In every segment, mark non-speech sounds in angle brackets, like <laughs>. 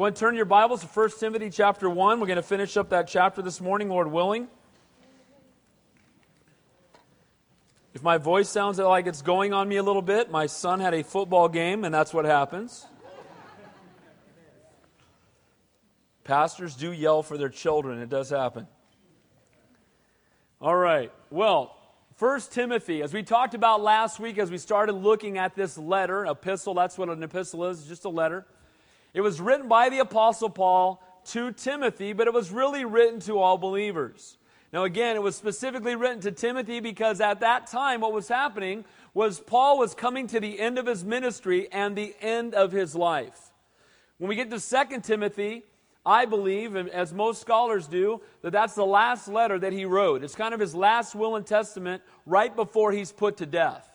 Go ahead and turn your Bibles to 1 Timothy chapter 1. We're going to finish up that chapter this morning, Lord willing. If my voice sounds like it's going on me a little bit, my son had a football game, and that's what happens. Pastors do yell for their children, it does happen. All right. Well, First Timothy, as we talked about last week, as we started looking at this letter, epistle, that's what an epistle is, just a letter. It was written by the Apostle Paul to Timothy, but it was really written to all believers. Now, again, it was specifically written to Timothy because at that time, what was happening was Paul was coming to the end of his ministry and the end of his life. When we get to 2 Timothy, I believe, as most scholars do, that that's the last letter that he wrote. It's kind of his last will and testament right before he's put to death.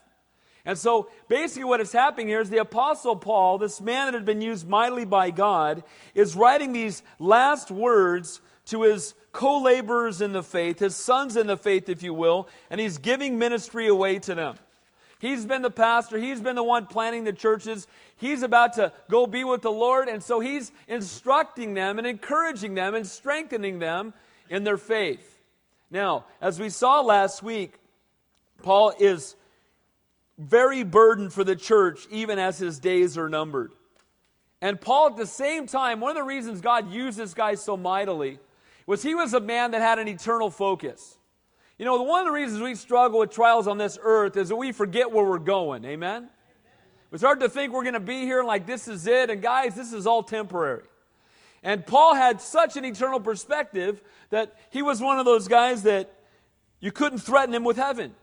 And so basically, what is happening here is the Apostle Paul, this man that had been used mightily by God, is writing these last words to his co laborers in the faith, his sons in the faith, if you will, and he's giving ministry away to them. He's been the pastor, he's been the one planting the churches. He's about to go be with the Lord, and so he's instructing them and encouraging them and strengthening them in their faith. Now, as we saw last week, Paul is very burdened for the church, even as his days are numbered. And Paul, at the same time, one of the reasons God used this guy so mightily was he was a man that had an eternal focus. You know, one of the reasons we struggle with trials on this earth is that we forget where we're going. Amen? We start to think we're going to be here like this is it, and guys, this is all temporary. And Paul had such an eternal perspective that he was one of those guys that you couldn't threaten him with heaven.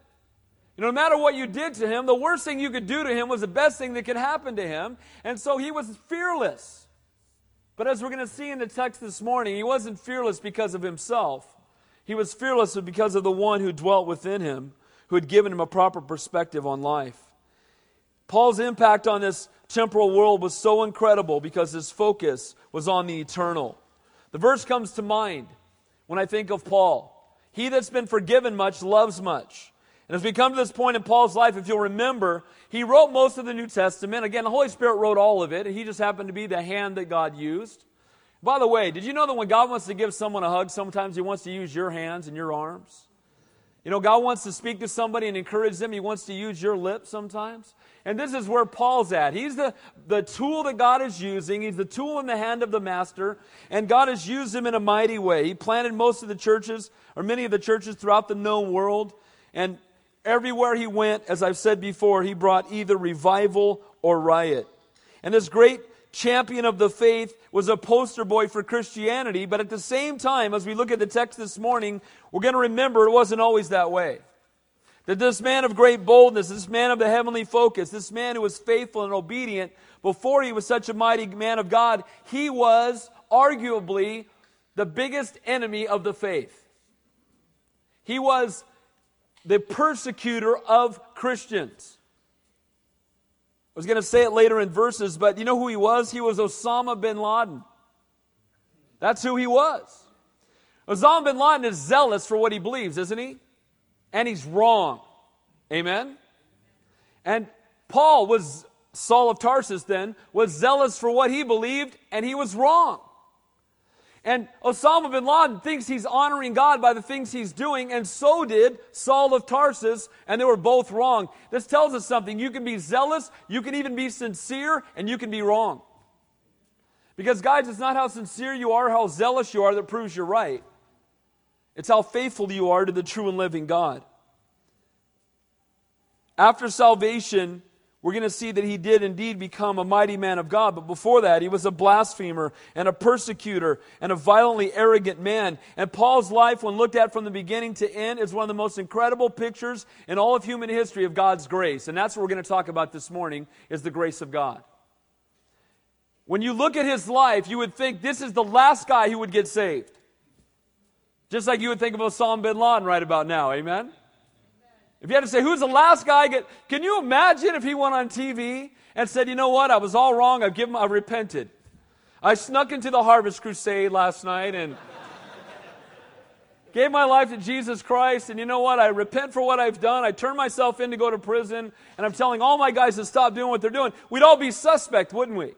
No matter what you did to him, the worst thing you could do to him was the best thing that could happen to him. And so he was fearless. But as we're going to see in the text this morning, he wasn't fearless because of himself. He was fearless because of the one who dwelt within him, who had given him a proper perspective on life. Paul's impact on this temporal world was so incredible because his focus was on the eternal. The verse comes to mind when I think of Paul. He that's been forgiven much loves much. And as we come to this point in Paul's life, if you'll remember, he wrote most of the New Testament. Again, the Holy Spirit wrote all of it, and he just happened to be the hand that God used. By the way, did you know that when God wants to give someone a hug, sometimes he wants to use your hands and your arms? You know, God wants to speak to somebody and encourage them. He wants to use your lips sometimes. And this is where Paul's at. He's the, the tool that God is using. He's the tool in the hand of the master. And God has used him in a mighty way. He planted most of the churches, or many of the churches throughout the known world. And Everywhere he went, as I've said before, he brought either revival or riot. And this great champion of the faith was a poster boy for Christianity, but at the same time, as we look at the text this morning, we're going to remember it wasn't always that way. That this man of great boldness, this man of the heavenly focus, this man who was faithful and obedient, before he was such a mighty man of God, he was arguably the biggest enemy of the faith. He was the persecutor of Christians. I was going to say it later in verses, but you know who he was? He was Osama bin Laden. That's who he was. Osama bin Laden is zealous for what he believes, isn't he? And he's wrong. Amen? And Paul was, Saul of Tarsus then, was zealous for what he believed, and he was wrong. And Osama bin Laden thinks he's honoring God by the things he's doing, and so did Saul of Tarsus, and they were both wrong. This tells us something. You can be zealous, you can even be sincere, and you can be wrong. Because, guys, it's not how sincere you are, how zealous you are that proves you're right. It's how faithful you are to the true and living God. After salvation, we're going to see that he did indeed become a mighty man of God. But before that, he was a blasphemer and a persecutor and a violently arrogant man. And Paul's life, when looked at from the beginning to end, is one of the most incredible pictures in all of human history of God's grace. And that's what we're going to talk about this morning is the grace of God. When you look at his life, you would think this is the last guy who would get saved. Just like you would think of Osama bin Laden right about now. Amen? If you had to say, who's the last guy? Get, can you imagine if he went on TV and said, you know what? I was all wrong. I've given, I repented. I snuck into the Harvest Crusade last night and gave my life to Jesus Christ. And you know what? I repent for what I've done. I turn myself in to go to prison. And I'm telling all my guys to stop doing what they're doing. We'd all be suspect, wouldn't we?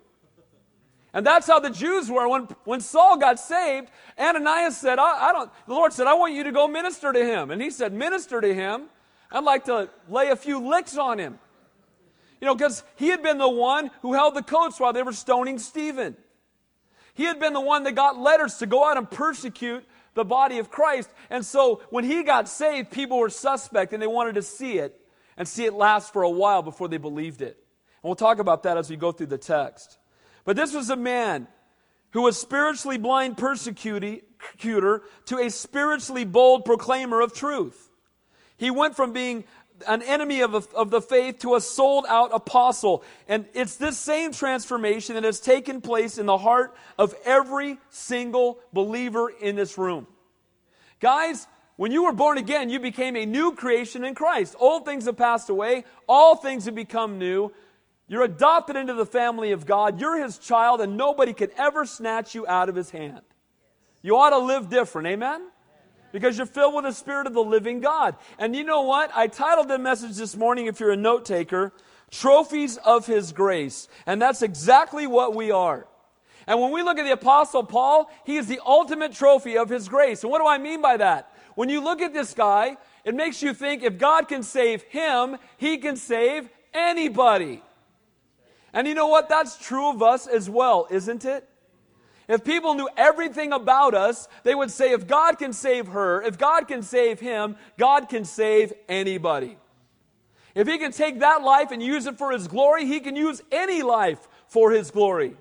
And that's how the Jews were. When, when Saul got saved, Ananias said, I, I don't, the Lord said, I want you to go minister to him. And he said, Minister to him? I'd like to lay a few licks on him. You know, because he had been the one who held the coats while they were stoning Stephen. He had been the one that got letters to go out and persecute the body of Christ. And so when he got saved, people were suspect and they wanted to see it and see it last for a while before they believed it. And we'll talk about that as we go through the text. But this was a man who was spiritually blind persecutor to a spiritually bold proclaimer of truth. He went from being an enemy of, of the faith to a sold out apostle. And it's this same transformation that has taken place in the heart of every single believer in this room. Guys, when you were born again, you became a new creation in Christ. Old things have passed away, all things have become new. You're adopted into the family of God. You're his child, and nobody can ever snatch you out of his hand. You ought to live different. Amen? Because you're filled with the Spirit of the living God. And you know what? I titled the message this morning, if you're a note taker, Trophies of His Grace. And that's exactly what we are. And when we look at the Apostle Paul, he is the ultimate trophy of His grace. And what do I mean by that? When you look at this guy, it makes you think if God can save him, he can save anybody. And you know what? That's true of us as well, isn't it? If people knew everything about us, they would say, if God can save her, if God can save him, God can save anybody. If he can take that life and use it for his glory, he can use any life for his glory.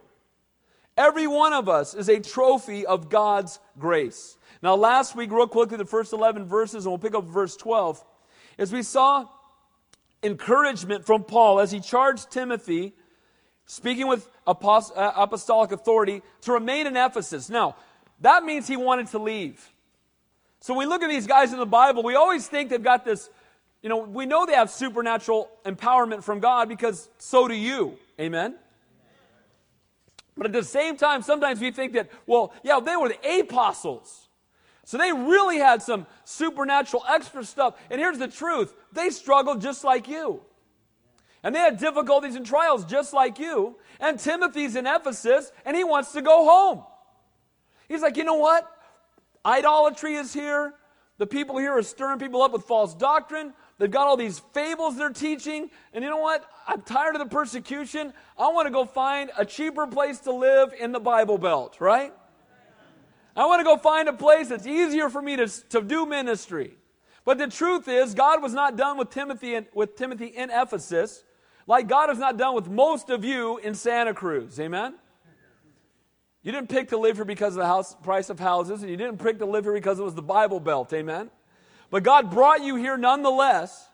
Every one of us is a trophy of God's grace. Now, last week, real quickly, the first 11 verses, and we'll pick up verse 12, as we saw encouragement from Paul as he charged Timothy speaking with uh, apostolic authority, to remain in Ephesus. Now, that means he wanted to leave. So we look at these guys in the Bible, we always think they've got this, you know, we know they have supernatural empowerment from God because so do you. Amen? But at the same time, sometimes we think that, well, yeah, they were the apostles. So they really had some supernatural extra stuff. And here's the truth they struggled just like you. And they had difficulties and trials just like you. And Timothy's in Ephesus and he wants to go home. He's like, you know what? Idolatry is here. The people here are stirring people up with false doctrine. They've got all these fables they're teaching. And you know what? I'm tired of the persecution. I want to go find a cheaper place to live in the Bible Belt, right? I want to go find a place that's easier for me to, to do ministry. But the truth is, God was not done with Timothy in, with Timothy in Ephesus. Like God is not done with most of you in Santa Cruz. Amen? You didn't pick to live here because of the house, price of houses, and you didn't pick to live here because it was the Bible Belt. Amen? But God brought you here nonetheless.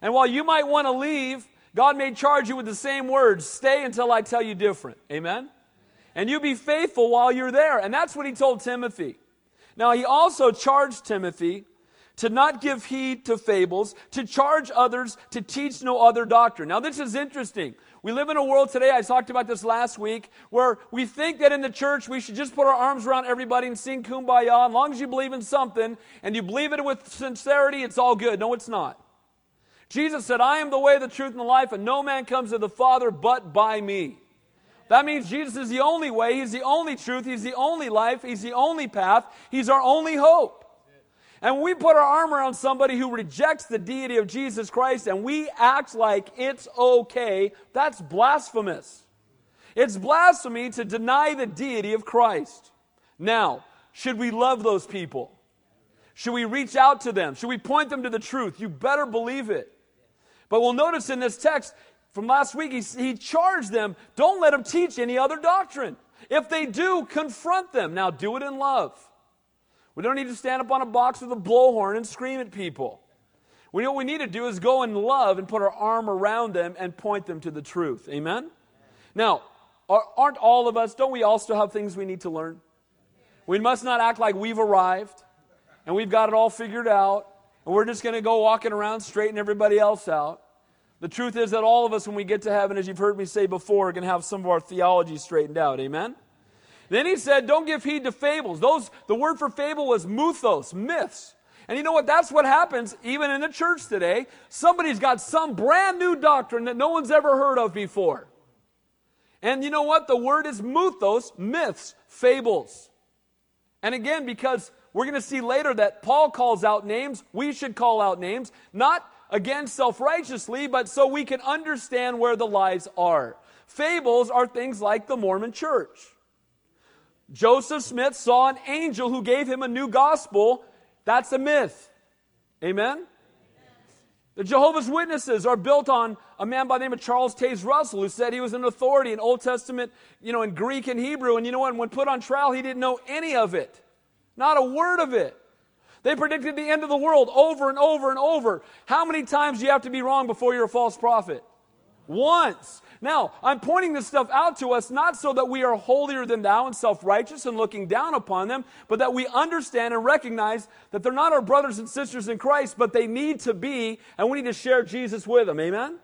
And while you might want to leave, God may charge you with the same words stay until I tell you different. Amen? And you be faithful while you're there. And that's what he told Timothy. Now, he also charged Timothy to not give heed to fables, to charge others to teach no other doctrine. Now, this is interesting. We live in a world today, I talked about this last week, where we think that in the church we should just put our arms around everybody and sing kumbaya. As long as you believe in something and you believe it with sincerity, it's all good. No, it's not. Jesus said, I am the way, the truth, and the life, and no man comes to the Father but by me. That means Jesus is the only way, He's the only truth, He's the only life, He's the only path, He's our only hope. And we put our arm around somebody who rejects the deity of Jesus Christ and we act like it's okay, that's blasphemous. It's blasphemy to deny the deity of Christ. Now, should we love those people? Should we reach out to them? Should we point them to the truth? You better believe it. But we'll notice in this text from last week, he, he charged them don't let them teach any other doctrine. If they do, confront them. Now, do it in love. We don't need to stand up on a box with a blowhorn and scream at people. We what we need to do is go in love and put our arm around them and point them to the truth. Amen? Now, aren't all of us, don't we still have things we need to learn? We must not act like we've arrived and we've got it all figured out and we're just going to go walking around straightening everybody else out. The truth is that all of us, when we get to heaven, as you've heard me say before, are going to have some of our theology straightened out. Amen? Then he said, don't give heed to fables. Those, the word for fable was muthos, myths. And you know what? That's what happens even in the church today. Somebody's got some brand new doctrine that no one's ever heard of before. And you know what? The word is mythos, myths, fables. And again, because we're going to see later that Paul calls out names, we should call out names, not again self righteously, but so we can understand where the lies are. Fables are things like the Mormon church. Joseph Smith saw an angel who gave him a new gospel. That's a myth. Amen? The Jehovah's Witnesses are built on a man by the name of Charles Taze Russell, who said he was an authority in Old Testament, you know, in Greek and Hebrew. And you know what? When put on trial, he didn't know any of it. Not a word of it. They predicted the end of the world over and over and over. How many times do you have to be wrong before you're a false prophet? Once. Now, I'm pointing this stuff out to us not so that we are holier than thou and self righteous and looking down upon them, but that we understand and recognize that they're not our brothers and sisters in Christ, but they need to be, and we need to share Jesus with them. Amen?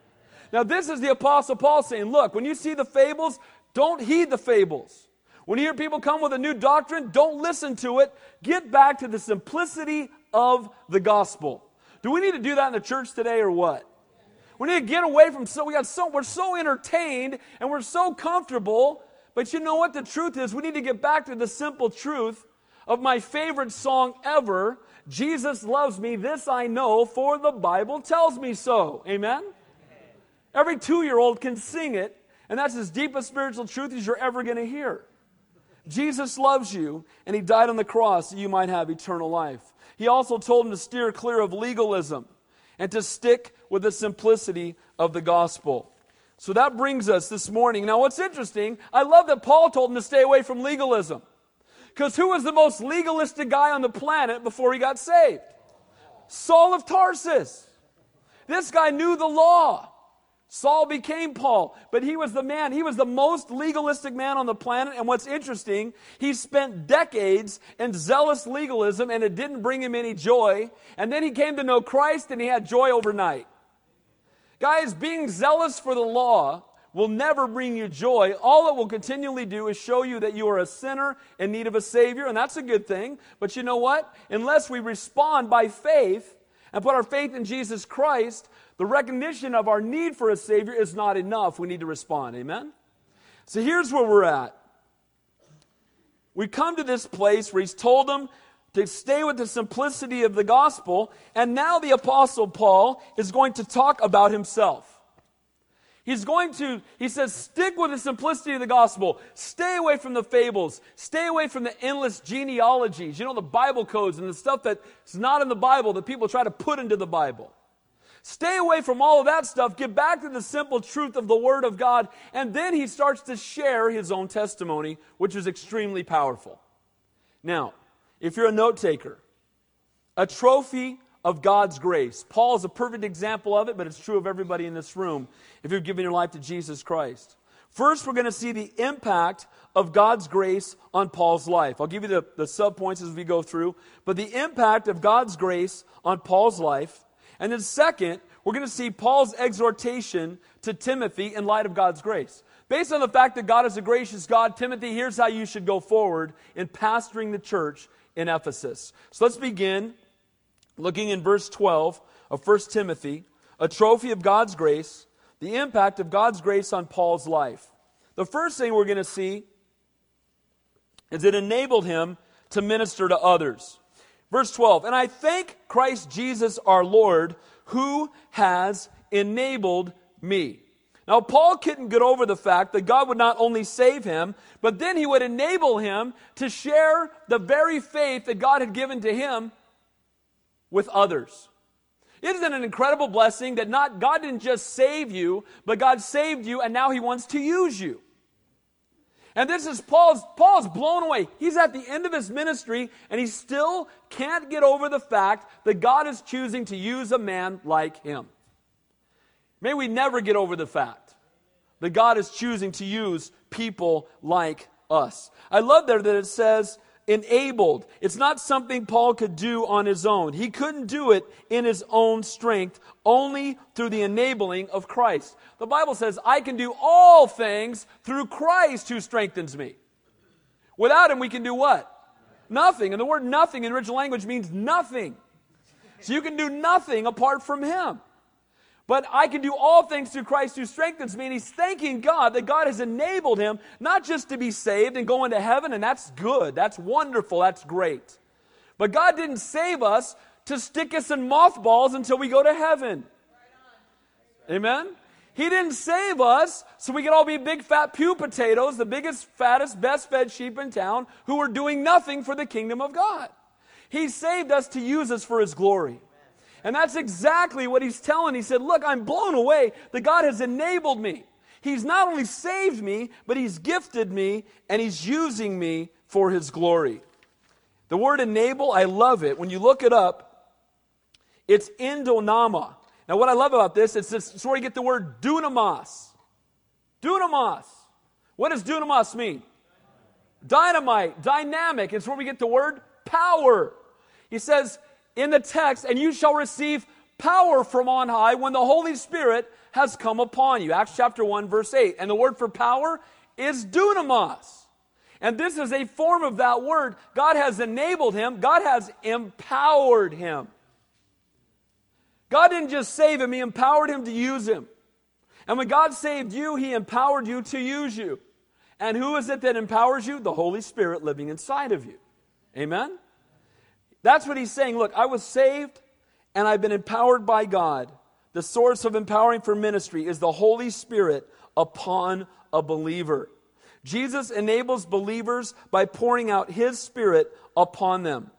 Now, this is the Apostle Paul saying, look, when you see the fables, don't heed the fables. When you hear people come with a new doctrine, don't listen to it. Get back to the simplicity of the gospel. Do we need to do that in the church today or what? We need to get away from so we got so we're so entertained and we're so comfortable. But you know what the truth is? We need to get back to the simple truth of my favorite song ever. Jesus loves me, this I know, for the Bible tells me so. Amen? Every two year old can sing it, and that's as deep a spiritual truth as you're ever going to hear. Jesus loves you, and He died on the cross that you might have eternal life. He also told him to steer clear of legalism and to stick with the simplicity of the gospel. So that brings us this morning. Now, what's interesting, I love that Paul told him to stay away from legalism. Because who was the most legalistic guy on the planet before he got saved? Saul of Tarsus. This guy knew the law. Saul became Paul, but he was the man, he was the most legalistic man on the planet. And what's interesting, he spent decades in zealous legalism and it didn't bring him any joy. And then he came to know Christ and he had joy overnight. Guys, being zealous for the law will never bring you joy. All it will continually do is show you that you are a sinner in need of a Savior, and that's a good thing. But you know what? Unless we respond by faith and put our faith in Jesus Christ, the recognition of our need for a Savior is not enough. We need to respond. Amen? So here's where we're at. We come to this place where he's told them to stay with the simplicity of the gospel, and now the Apostle Paul is going to talk about himself. He's going to, he says, stick with the simplicity of the gospel. Stay away from the fables. Stay away from the endless genealogies. You know, the Bible codes and the stuff that's not in the Bible that people try to put into the Bible. Stay away from all of that stuff. Get back to the simple truth of the Word of God. And then he starts to share his own testimony, which is extremely powerful. Now, if you're a note taker, a trophy of God's grace. Paul is a perfect example of it, but it's true of everybody in this room if you've given your life to Jesus Christ. First, we're going to see the impact of God's grace on Paul's life. I'll give you the, the subpoints as we go through, but the impact of God's grace on Paul's life. And then, second, we're going to see Paul's exhortation to Timothy in light of God's grace. Based on the fact that God is a gracious God, Timothy, here's how you should go forward in pastoring the church in Ephesus. So let's begin looking in verse 12 of 1 Timothy, a trophy of God's grace, the impact of God's grace on Paul's life. The first thing we're going to see is it enabled him to minister to others. Verse 12, and I thank Christ Jesus our Lord who has enabled me. Now, Paul couldn't get over the fact that God would not only save him, but then he would enable him to share the very faith that God had given to him with others. Isn't it an incredible blessing that not God didn't just save you, but God saved you and now he wants to use you? And this is Paul's, Paul's blown away. He's at the end of his ministry and he still can't get over the fact that God is choosing to use a man like him. May we never get over the fact that God is choosing to use people like us. I love there that it says enabled. It's not something Paul could do on his own. He couldn't do it in his own strength, only through the enabling of Christ. The Bible says, I can do all things through Christ who strengthens me. Without him, we can do what? Nothing. And the word nothing in original language means nothing. So you can do nothing apart from him. But I can do all things through Christ who strengthens me. And he's thanking God that God has enabled him not just to be saved and go into heaven, and that's good, that's wonderful, that's great. But God didn't save us to stick us in mothballs until we go to heaven. Amen? He didn't save us so we could all be big fat pew potatoes, the biggest, fattest, best fed sheep in town who are doing nothing for the kingdom of God. He saved us to use us for His glory. And that's exactly what He's telling. He said, Look, I'm blown away that God has enabled me. He's not only saved me, but He's gifted me and He's using me for His glory. The word enable, I love it. When you look it up, it's endonama. Now, what I love about this is this, it's where you get the word dunamis. Dunamis. What does dunamis mean? Dynamite, dynamic. It's where we get the word power. He says in the text, and you shall receive power from on high when the Holy Spirit has come upon you. Acts chapter 1, verse 8. And the word for power is dunamis. And this is a form of that word. God has enabled him, God has empowered him. God didn't just save him, He empowered him to use him. And when God saved you, He empowered you to use you. And who is it that empowers you? The Holy Spirit living inside of you. Amen? That's what He's saying. Look, I was saved and I've been empowered by God. The source of empowering for ministry is the Holy Spirit upon a believer. Jesus enables believers by pouring out His Spirit upon them.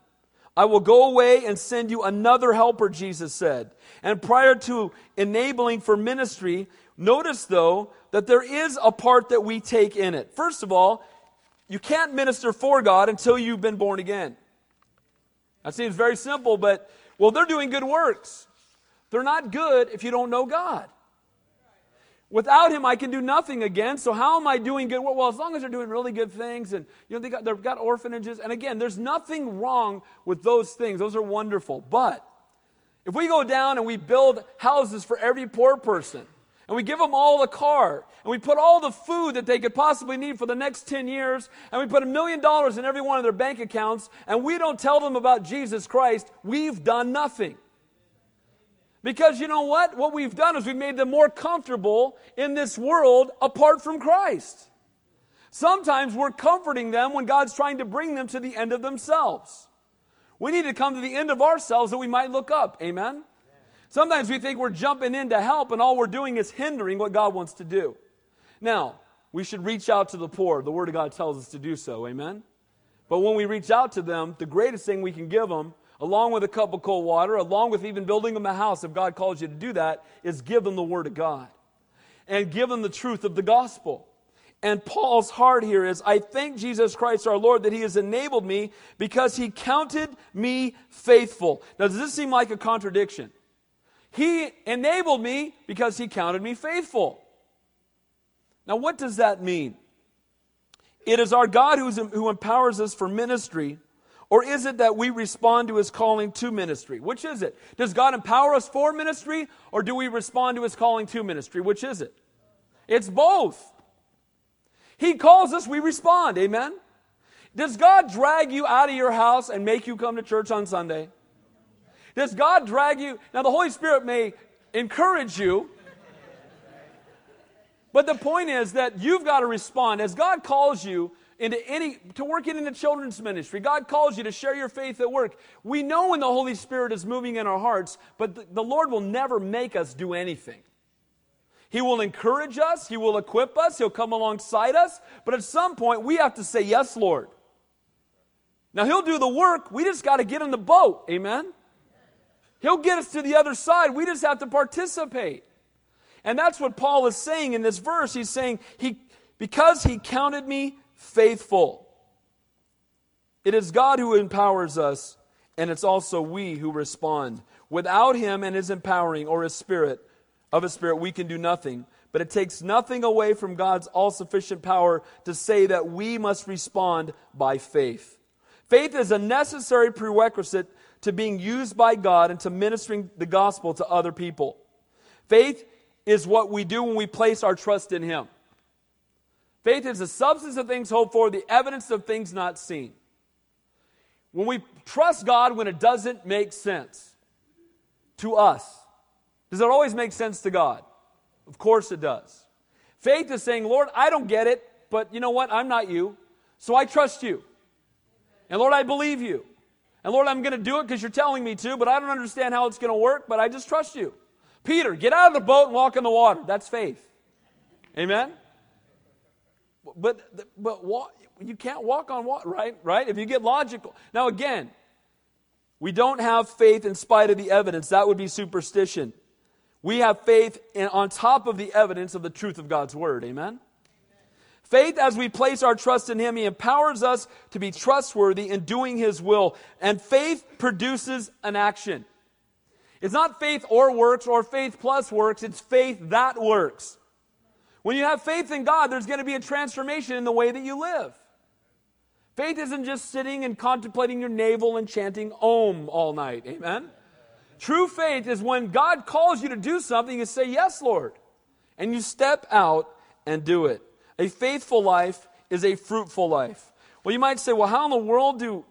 I will go away and send you another helper, Jesus said. And prior to enabling for ministry, notice though that there is a part that we take in it. First of all, you can't minister for God until you've been born again. That seems very simple, but well, they're doing good works. They're not good if you don't know God. Without him, I can do nothing again. So how am I doing good? Well, as long as they're doing really good things, and you know they got they've got orphanages, and again, there's nothing wrong with those things. Those are wonderful. But if we go down and we build houses for every poor person, and we give them all a car, and we put all the food that they could possibly need for the next 10 years, and we put a million dollars in every one of their bank accounts, and we don't tell them about Jesus Christ, we've done nothing. Because you know what? What we've done is we've made them more comfortable in this world apart from Christ. Sometimes we're comforting them when God's trying to bring them to the end of themselves. We need to come to the end of ourselves that we might look up. Amen? Sometimes we think we're jumping in to help and all we're doing is hindering what God wants to do. Now, we should reach out to the poor. The Word of God tells us to do so. Amen? But when we reach out to them, the greatest thing we can give them along with a cup of cold water, along with even building them a house, if God calls you to do that, is give them the Word of God and give them the truth of the gospel. And Paul's heart here is I thank Jesus Christ our Lord that He has enabled me because He counted me faithful. Now, does this seem like a contradiction? He enabled me because He counted me faithful. Now, what does that mean? It is our God who empowers us for ministry or is it that we respond to his calling to ministry? Which is it? Does God empower us for ministry or do we respond to his calling to ministry? Which is it? It's both. He calls us, we respond. Amen? Does God drag you out of your house and make you come to church on Sunday? Does God drag you? Now, the Holy Spirit may encourage you, but the point is that you've got to respond. As God calls you, into any to work in the children's ministry. God calls you to share your faith at work. We know when the Holy Spirit is moving in our hearts, but the, the Lord will never make us do anything. He will encourage us, He will equip us, He'll come alongside us, but at some point we have to say, Yes, Lord. Now He'll do the work, we just got to get in the boat. Amen? He'll get us to the other side, we just have to participate. And that's what Paul is saying in this verse. He's saying, he, Because He counted me faithful. It is God who empowers us, and it's also we who respond. Without Him and His empowering or His Spirit, of His Spirit, we can do nothing. But it takes nothing away from God's all sufficient power to say that we must respond by faith. Faith is a necessary prerequisite to being used by God and to ministering the gospel to other people. Faith is what we do when we place our trust in Him. Faith is the substance of things hoped for, the evidence of things not seen. When we trust God when it doesn't make sense to us, Does it always make sense to God? Of course it does. Faith is saying, Lord, I don't get it, but you know what? I'm not you. So I trust you. And Lord, I believe you. And Lord, I'm going to do it because you're telling me to, but I don't understand how it's going to work, but I just trust you. Peter, get out of the boat and walk in the water. That's faith. Amen? But, but you can't walk on water, right? Right? If you get logical. Now, again, we don't have faith in spite of the evidence. That would be superstition. We have faith in, on top of the evidence of the truth of God's word. Amen? Faith, as we place our trust in Him, He empowers us to be trustworthy in doing His will. And faith produces an action. It's not faith or works or faith plus works, it's faith that works. When you have faith in God, there's going to be a transformation in the way that you live. Faith isn't just sitting and contemplating your navel and chanting Om all night. Amen? True faith is when God calls you to do something, you say, Yes, Lord. And you step out and do it. A faithful life is a fruitful life. Well, you might say, Well, how in the world do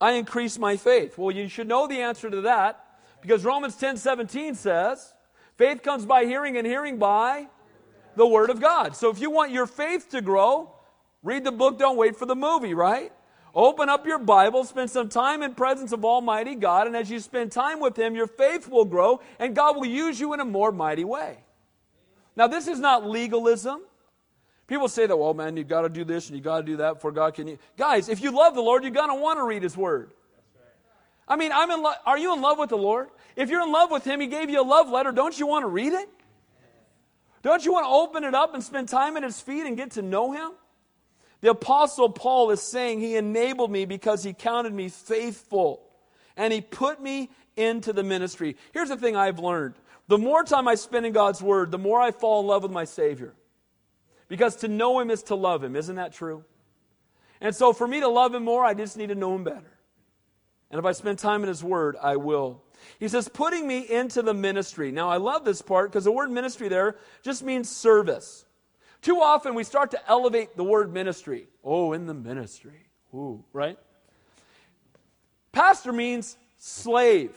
I increase my faith? Well, you should know the answer to that because Romans 10 17 says, Faith comes by hearing, and hearing by the Word of God. So if you want your faith to grow, read the book, don't wait for the movie, right? Open up your Bible, spend some time in presence of Almighty God, and as you spend time with Him, your faith will grow, and God will use you in a more mighty way. Now, this is not legalism. People say that, well, man, you've got to do this and you've got to do that before God can. You. Guys, if you love the Lord, you're going to want to read His Word. I mean, I'm in lo- are you in love with the Lord? If you're in love with Him, He gave you a love letter. Don't you want to read it? Don't you want to open it up and spend time at His feet and get to know Him? The Apostle Paul is saying, He enabled me because He counted me faithful and He put me into the ministry. Here's the thing I've learned the more time I spend in God's Word, the more I fall in love with my Savior. Because to know Him is to love Him. Isn't that true? And so for me to love Him more, I just need to know Him better. And if I spend time in His Word, I will. He says, putting me into the ministry. Now, I love this part because the word ministry there just means service. Too often we start to elevate the word ministry. Oh, in the ministry. Ooh, right? Pastor means slave.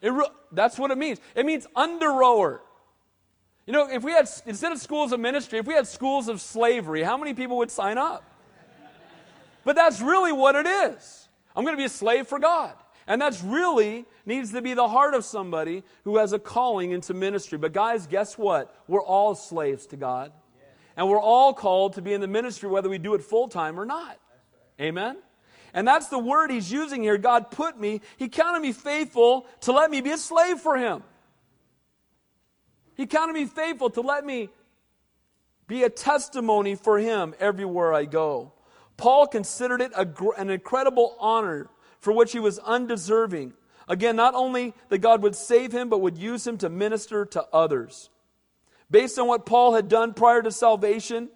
It that's what it means. It means under rower. You know, if we had, instead of schools of ministry, if we had schools of slavery, how many people would sign up? But that's really what it is. I'm going to be a slave for God. And that's really needs to be the heart of somebody who has a calling into ministry. But guys, guess what? We're all slaves to God. And we're all called to be in the ministry whether we do it full time or not. Amen? And that's the word he's using here. God put me, he counted me faithful to let me be a slave for him. He counted me faithful to let me be a testimony for him everywhere I go. Paul considered it a, an incredible honor for which he was undeserving. Again, not only that God would save him, but would use him to minister to others. Based on what Paul had done prior to salvation,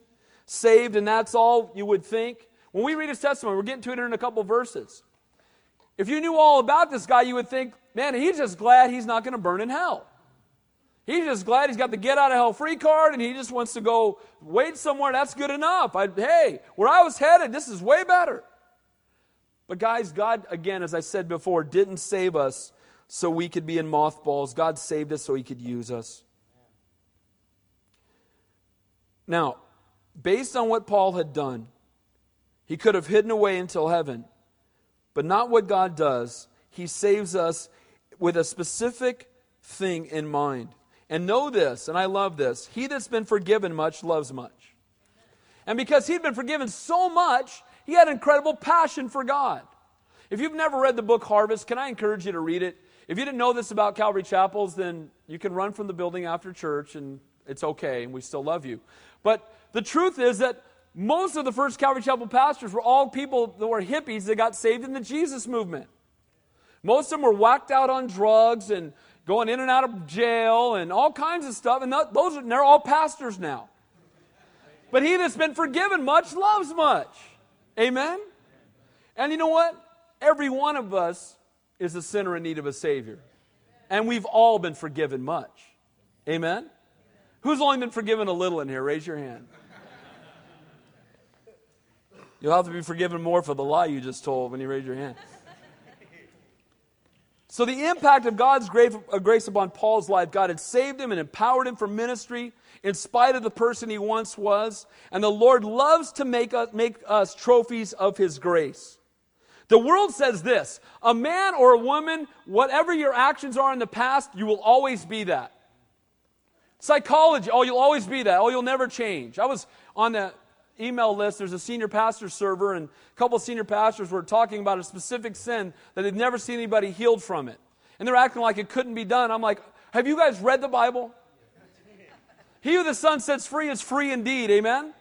saved, and that's all you would think. When we read his testimony, we're getting to it in a couple verses. If you knew all about this guy, you would think, man, he's just glad he's not going to burn in hell. He's just glad he's got the get out of hell free card and he just wants to go wait somewhere. That's good enough. I, hey, where I was headed, this is way better. But, guys, God, again, as I said before, didn't save us so we could be in mothballs. God saved us so He could use us. Now, based on what Paul had done, he could have hidden away until heaven. But not what God does. He saves us with a specific thing in mind. And know this, and I love this He that's been forgiven much loves much. And because he'd been forgiven so much, he had incredible passion for God. If you've never read the book Harvest, can I encourage you to read it? If you didn't know this about Calvary Chapels, then you can run from the building after church and it's okay and we still love you. But the truth is that most of the first Calvary Chapel pastors were all people that were hippies that got saved in the Jesus movement. Most of them were whacked out on drugs and going in and out of jail and all kinds of stuff. And those are, they're all pastors now. But he that's been forgiven much loves much. Amen? And you know what? Every one of us is a sinner in need of a Savior. And we've all been forgiven much. Amen? Who's only been forgiven a little in here? Raise your hand. You'll have to be forgiven more for the lie you just told when you raise your hand. So, the impact of God's uh, grace upon Paul's life, God had saved him and empowered him for ministry in spite of the person he once was. And the Lord loves to make us, make us trophies of his grace. The world says this a man or a woman, whatever your actions are in the past, you will always be that. Psychology, oh, you'll always be that. Oh, you'll never change. I was on the email list, there's a senior pastor server, and a couple senior pastors were talking about a specific sin that they'd never seen anybody healed from it. And they're acting like it couldn't be done. I'm like, have you guys read the Bible? <laughs> He who the Son sets free is free indeed. Amen?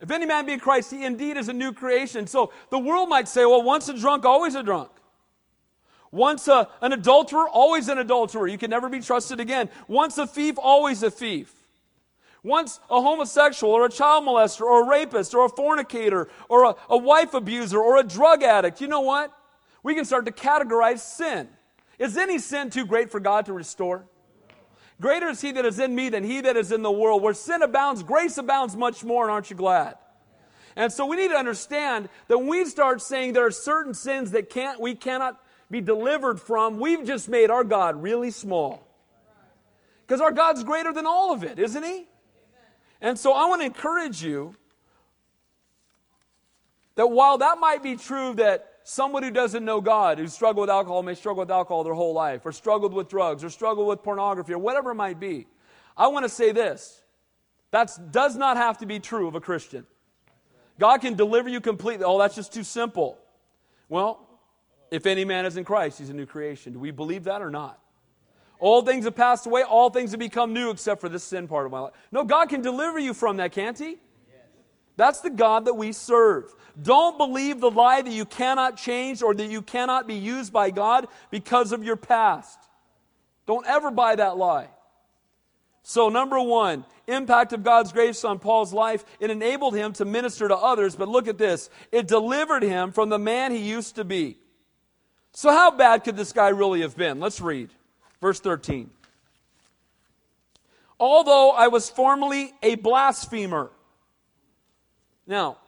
If any man be in Christ, he indeed is a new creation. So the world might say, well, once a drunk, always a drunk. Once a, an adulterer, always an adulterer. You can never be trusted again. Once a thief, always a thief. Once a homosexual or a child molester or a rapist or a fornicator or a, a wife abuser or a drug addict, you know what? We can start to categorize sin. Is any sin too great for God to restore? Greater is he that is in me than he that is in the world. Where sin abounds, grace abounds much more, and aren't you glad? And so we need to understand that when we start saying there are certain sins that can't, we cannot be delivered from, we've just made our God really small. Because our God's greater than all of it, isn't he? And so I want to encourage you that while that might be true that someone who doesn't know God, who struggled with alcohol, may struggle with alcohol their whole life, or struggled with drugs, or struggled with pornography, or whatever it might be, I want to say this. That does not have to be true of a Christian. God can deliver you completely. Oh, that's just too simple. Well, if any man is in Christ, he's a new creation. Do we believe that or not? All things have passed away, all things have become new except for this sin part of my life. No, God can deliver you from that, can't He? That's the God that we serve. Don't believe the lie that you cannot change or that you cannot be used by God because of your past. Don't ever buy that lie. So, number one, impact of God's grace on Paul's life, it enabled him to minister to others, but look at this it delivered him from the man he used to be. So, how bad could this guy really have been? Let's read. Verse 13. Although I was formerly a blasphemer. Now,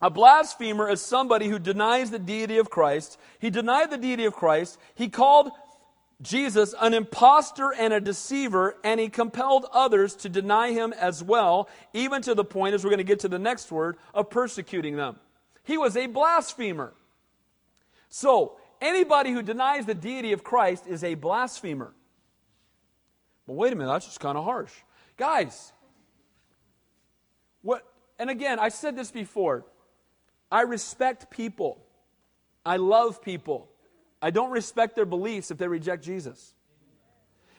a blasphemer is somebody who denies the deity of Christ. He denied the deity of Christ. He called Jesus an impostor and a deceiver, and he compelled others to deny him as well, even to the point, as we're going to get to the next word, of persecuting them. He was a blasphemer. So, anybody who denies the deity of Christ is a blasphemer. But wait a minute, that's just kind of harsh. Guys, what, and again, I said this before. I respect people. I love people. I don't respect their beliefs if they reject Jesus.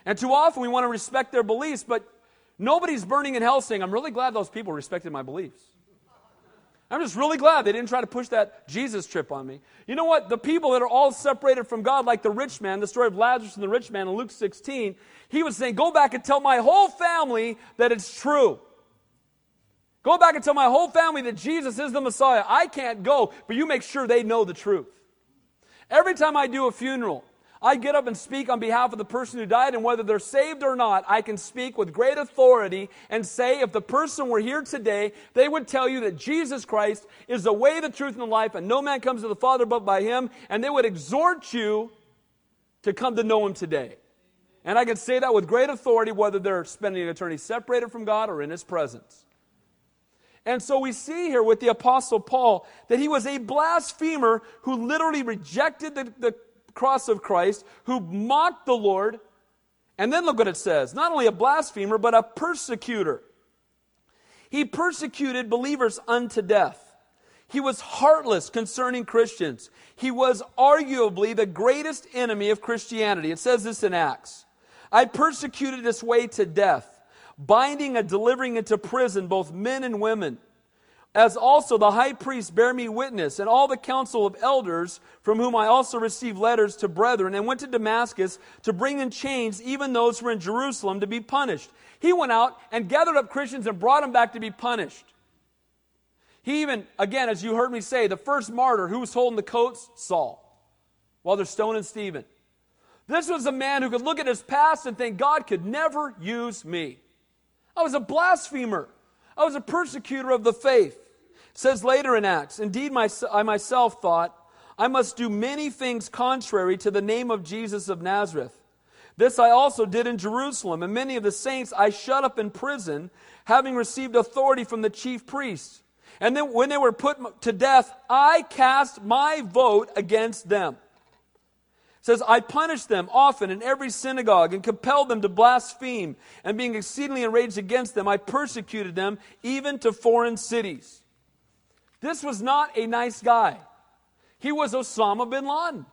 And too often we want to respect their beliefs, but nobody's burning in hell saying, I'm really glad those people respected my beliefs. I'm just really glad they didn't try to push that Jesus trip on me. You know what? The people that are all separated from God, like the rich man, the story of Lazarus and the rich man in Luke 16, he was saying, Go back and tell my whole family that it's true. Go back and tell my whole family that Jesus is the Messiah. I can't go, but you make sure they know the truth. Every time I do a funeral, I get up and speak on behalf of the person who died, and whether they're saved or not, I can speak with great authority and say, if the person were here today, they would tell you that Jesus Christ is the way, the truth, and the life, and no man comes to the Father but by him, and they would exhort you to come to know him today. And I can say that with great authority, whether they're spending an eternity separated from God or in his presence. And so we see here with the Apostle Paul that he was a blasphemer who literally rejected the, the cross of Christ, who mocked the Lord. And then look what it says not only a blasphemer, but a persecutor. He persecuted believers unto death. He was heartless concerning Christians. He was arguably the greatest enemy of Christianity. It says this in Acts. I persecuted this way to death, binding and delivering into prison both men and women as also the high priest bear me witness, and all the council of elders, from whom I also received letters to brethren, and went to Damascus to bring in chains even those who were in Jerusalem to be punished. He went out and gathered up Christians and brought them back to be punished. He even, again, as you heard me say, the first martyr, who was holding the coats? Saul, while they're stoning Stephen. This was a man who could look at his past and think, God could never use me. I was a blasphemer. I was a persecutor of the faith says later in Acts, Indeed, my, I myself thought, I must do many things contrary to the name of Jesus of Nazareth. This I also did in Jerusalem, and many of the saints I shut up in prison, having received authority from the chief priests. And then when they were put to death, I cast my vote against them. Says, I punished them often in every synagogue and compelled them to blaspheme. And being exceedingly enraged against them, I persecuted them even to foreign cities. This was not a nice guy. He was Osama bin Laden.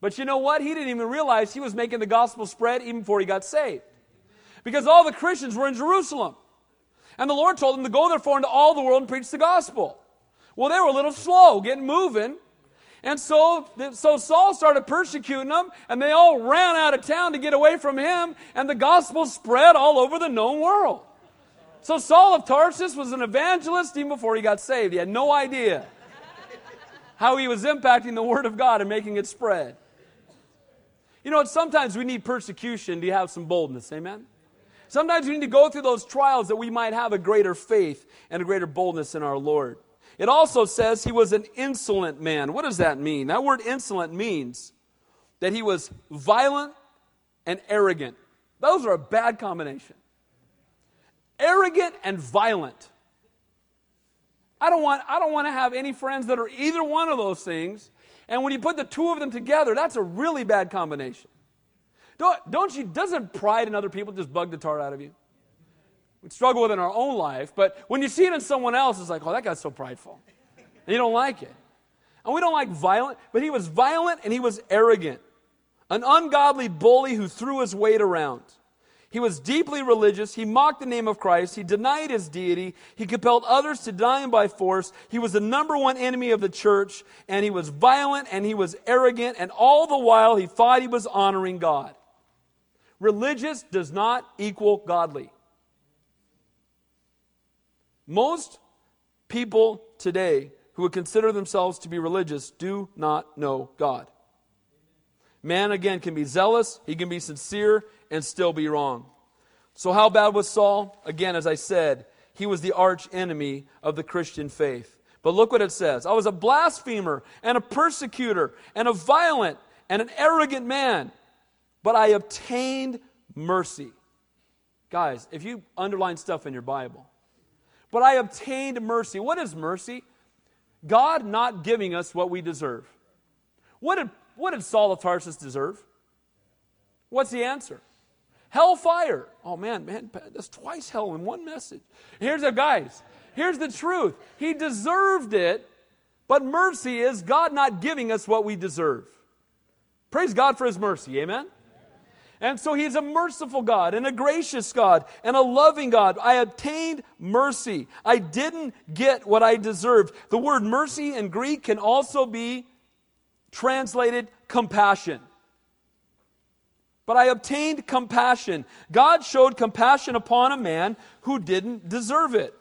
But you know what? He didn't even realize he was making the gospel spread even before he got saved. Because all the Christians were in Jerusalem. And the Lord told them to go therefore into all the world and preach the gospel. Well, they were a little slow getting moving. And so, so Saul started persecuting them, and they all ran out of town to get away from him, and the gospel spread all over the known world. So Saul of Tarsus was an evangelist even before he got saved. He had no idea how he was impacting the Word of God and making it spread. You know, sometimes we need persecution to have some boldness. Amen? Sometimes we need to go through those trials that we might have a greater faith and a greater boldness in our Lord. It also says he was an insolent man. What does that mean? That word insolent means that he was violent and arrogant. Those are a bad combination. Arrogant and violent. I don't want, I don't want to have any friends that are either one of those things. And when you put the two of them together, that's a really bad combination. Don't, don't you, doesn't pride in other people just bug the tar out of you? We struggle with in our own life, but when you see it in someone else, it's like, oh, that guy's so prideful. And you don't like it. And we don't like violent, but he was violent and he was arrogant. An ungodly bully who threw his weight around. He was deeply religious. He mocked the name of Christ. He denied his deity. He compelled others to deny him by force. He was the number one enemy of the church, and he was violent and he was arrogant, and all the while he thought he was honoring God. Religious does not equal godly. Most people today who would consider themselves to be religious do not know God. Man, again, can be zealous, he can be sincere, and still be wrong. So, how bad was Saul? Again, as I said, he was the arch enemy of the Christian faith. But look what it says I was a blasphemer and a persecutor and a violent and an arrogant man, but I obtained mercy. Guys, if you underline stuff in your Bible, but I obtained mercy. What is mercy? God not giving us what we deserve. What did, what did Saul of Tarsus deserve? What's the answer? Hellfire. Oh man, man, that's twice hell in one message. Here's the guys. Here's the truth. He deserved it, but mercy is God not giving us what we deserve. Praise God for his mercy. Amen. And so he's a merciful God and a gracious God and a loving God. I obtained mercy. I didn't get what I deserved. The word mercy in Greek can also be translated compassion but I obtained compassion. God showed compassion upon a man who didn't deserve it.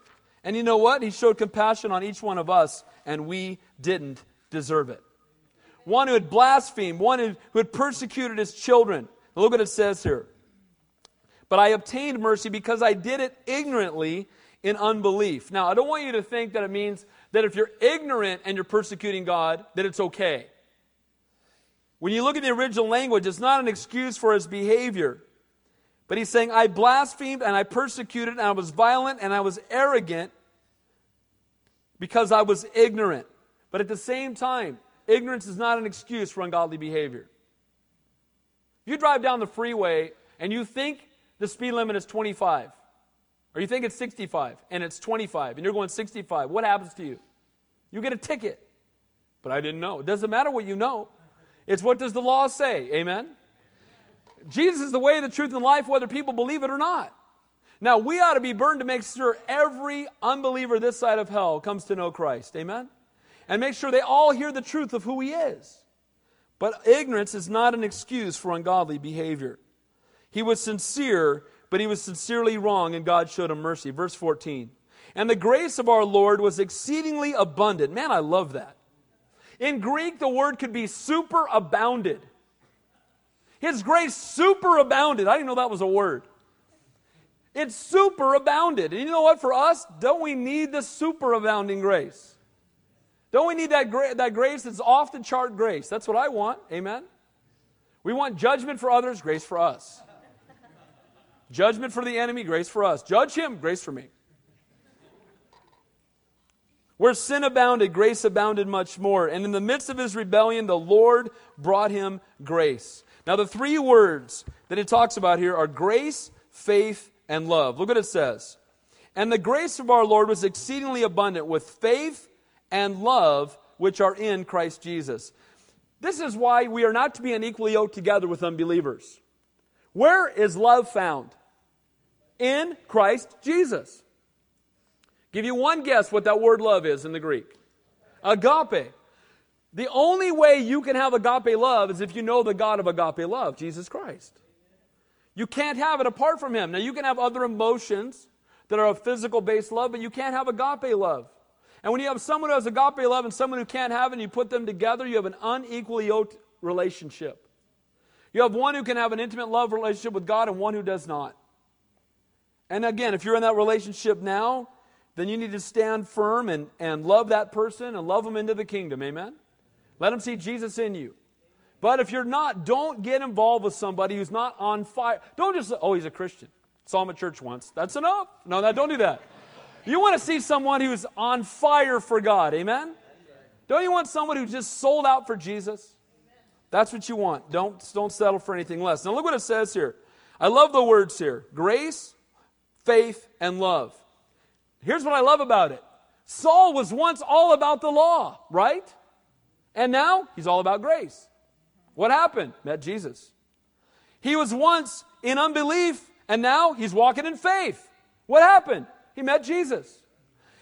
And you know what? He showed compassion on each one of us, and we didn't deserve it. One who had blasphemed, one who had persecuted his children. Look what it says here. But I obtained mercy because I did it ignorantly in unbelief. Now, I don't want you to think that it means that if you're ignorant and you're persecuting God, that it's okay. When you look at the original language, it's not an excuse for his behavior. But he's saying, I blasphemed and I persecuted and I was violent and I was arrogant because I was ignorant. But at the same time, ignorance is not an excuse for ungodly behavior. If you drive down the freeway and you think the speed limit is 25, or you think it's 65 and it's 25 and you're going 65, what happens to you? You get a ticket. But I didn't know. It doesn't matter what you know. It's what does the law say? Amen? Jesus is the way, the truth, and life, whether people believe it or not. Now, we ought to be burdened to make sure every unbeliever this side of hell comes to know Christ. Amen? And make sure they all hear the truth of who He is. But ignorance is not an excuse for ungodly behavior. He was sincere, but he was sincerely wrong, and God showed him mercy. Verse 14. And the grace of our Lord was exceedingly abundant. Man, I love that. In Greek, the word could be superabounded. His grace superabounded. I didn't know that was a word. It's superabounded. And you know what? For us, don't we need the superabounding grace? Don't we need that, gra- that grace that's off the chart grace? That's what I want. Amen? We want judgment for others, grace for us. Judgment for the enemy, grace for us. Judge him, grace for me. Where sin abounded, grace abounded much more. And in the midst of his rebellion, the Lord brought him grace. Now, the three words that it talks about here are grace, faith, and love. Look what it says. And the grace of our Lord was exceedingly abundant with faith and love which are in Christ Jesus. This is why we are not to be unequally yoked together with unbelievers. Where is love found? In Christ Jesus. Give you one guess what that word love is in the Greek. Agape. The only way you can have agape love is if you know the God of agape love, Jesus Christ. You can't have it apart from Him. Now, you can have other emotions that are a physical based love, but you can't have agape love. And when you have someone who has agape love and someone who can't have it, and you put them together, you have an unequally yoked relationship. You have one who can have an intimate love relationship with God and one who does not. And again, if you're in that relationship now, then you need to stand firm and, and love that person and love them into the kingdom. Amen? Let them see Jesus in you. But if you're not, don't get involved with somebody who's not on fire. Don't just, oh, he's a Christian. Saw him at church once. That's enough. No, that, don't do that. You want to see someone who's on fire for God. Amen? Don't you want someone who just sold out for Jesus? That's what you want. Don't, don't settle for anything less. Now, look what it says here. I love the words here grace, faith, and love. Here's what I love about it Saul was once all about the law, right? And now he's all about grace. What happened? Met Jesus. He was once in unbelief, and now he's walking in faith. What happened? He met Jesus.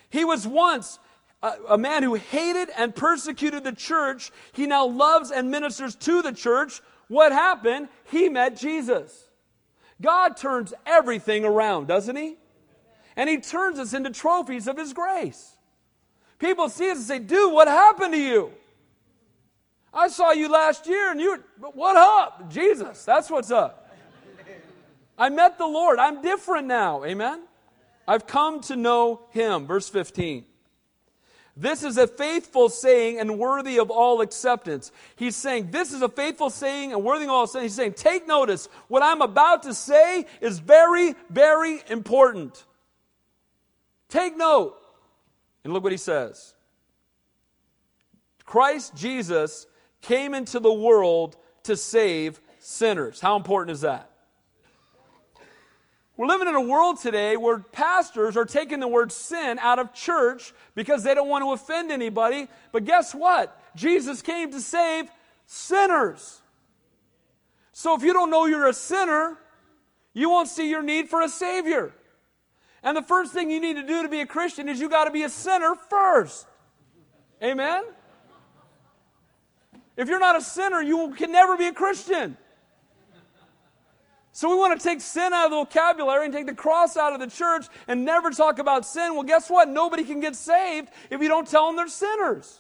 He was once a, a, man who hated and persecuted the church. He now loves and ministers to the church. What happened? He met Jesus. God turns everything around, doesn't He? And He turns us into trophies of His grace. People see us and say, Dude, what happened to you? I saw you last year and you, were, what up? Jesus, that's what's up. I met the Lord. I'm different now. Amen? I've come to know him. Verse 15. This is a faithful saying and worthy of all acceptance. He's saying, This is a faithful saying and worthy of all acceptance. He's saying, Take notice. What I'm about to say is very, very important. Take note. And look what he says Christ Jesus came into the world to save sinners. How important is that? We're living in a world today where pastors are taking the word sin out of church because they don't want to offend anybody. But guess what? Jesus came to save sinners. So if you don't know you're a sinner, you won't see your need for a Savior. And the first thing you need to do to be a Christian is you got to be a sinner first. Amen? If you're not a sinner, you can never be a Christian. So we want to take sin out of the vocabulary and take the cross out of the church and never talk about sin. Well, guess what? Nobody can get saved if you don't tell them they're sinners.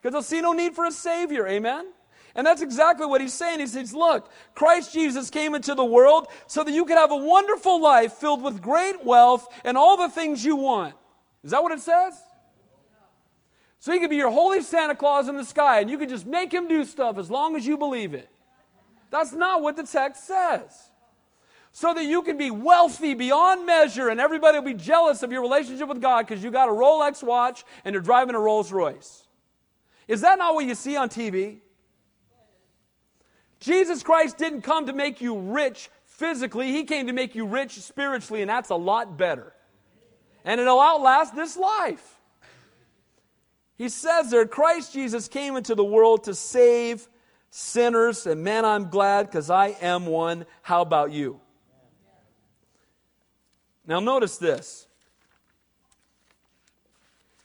Because they'll see no need for a Savior. Amen? And that's exactly what he's saying. He says, Look, Christ Jesus came into the world so that you could have a wonderful life filled with great wealth and all the things you want. Is that what it says? So he could be your holy Santa Claus in the sky and you could just make him do stuff as long as you believe it. That's not what the text says. So that you can be wealthy beyond measure and everybody will be jealous of your relationship with God because you got a Rolex watch and you're driving a Rolls Royce. Is that not what you see on TV? Jesus Christ didn't come to make you rich physically, He came to make you rich spiritually, and that's a lot better. And it'll outlast this life. He says there, Christ Jesus came into the world to save sinners. And man, I'm glad because I am one. How about you? Now, notice this.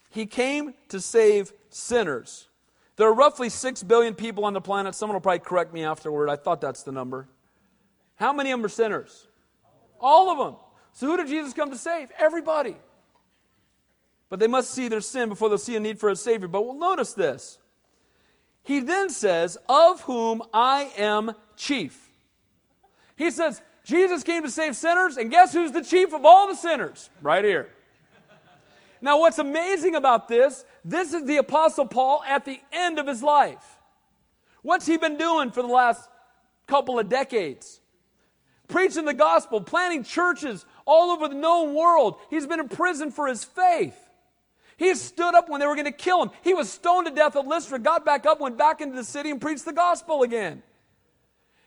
He came to save sinners. There are roughly 6 billion people on the planet. Someone will probably correct me afterward. I thought that's the number. How many of them are sinners? All of them. So, who did Jesus come to save? Everybody. But they must see their sin before they'll see a need for a Savior. But we'll notice this. He then says, Of whom I am chief. He says, Jesus came to save sinners, and guess who's the chief of all the sinners? Right here. Now, what's amazing about this, this is the Apostle Paul at the end of his life. What's he been doing for the last couple of decades? Preaching the gospel, planting churches all over the known world. He's been in prison for his faith. He stood up when they were going to kill him. He was stoned to death at Lystra, got back up, went back into the city, and preached the gospel again.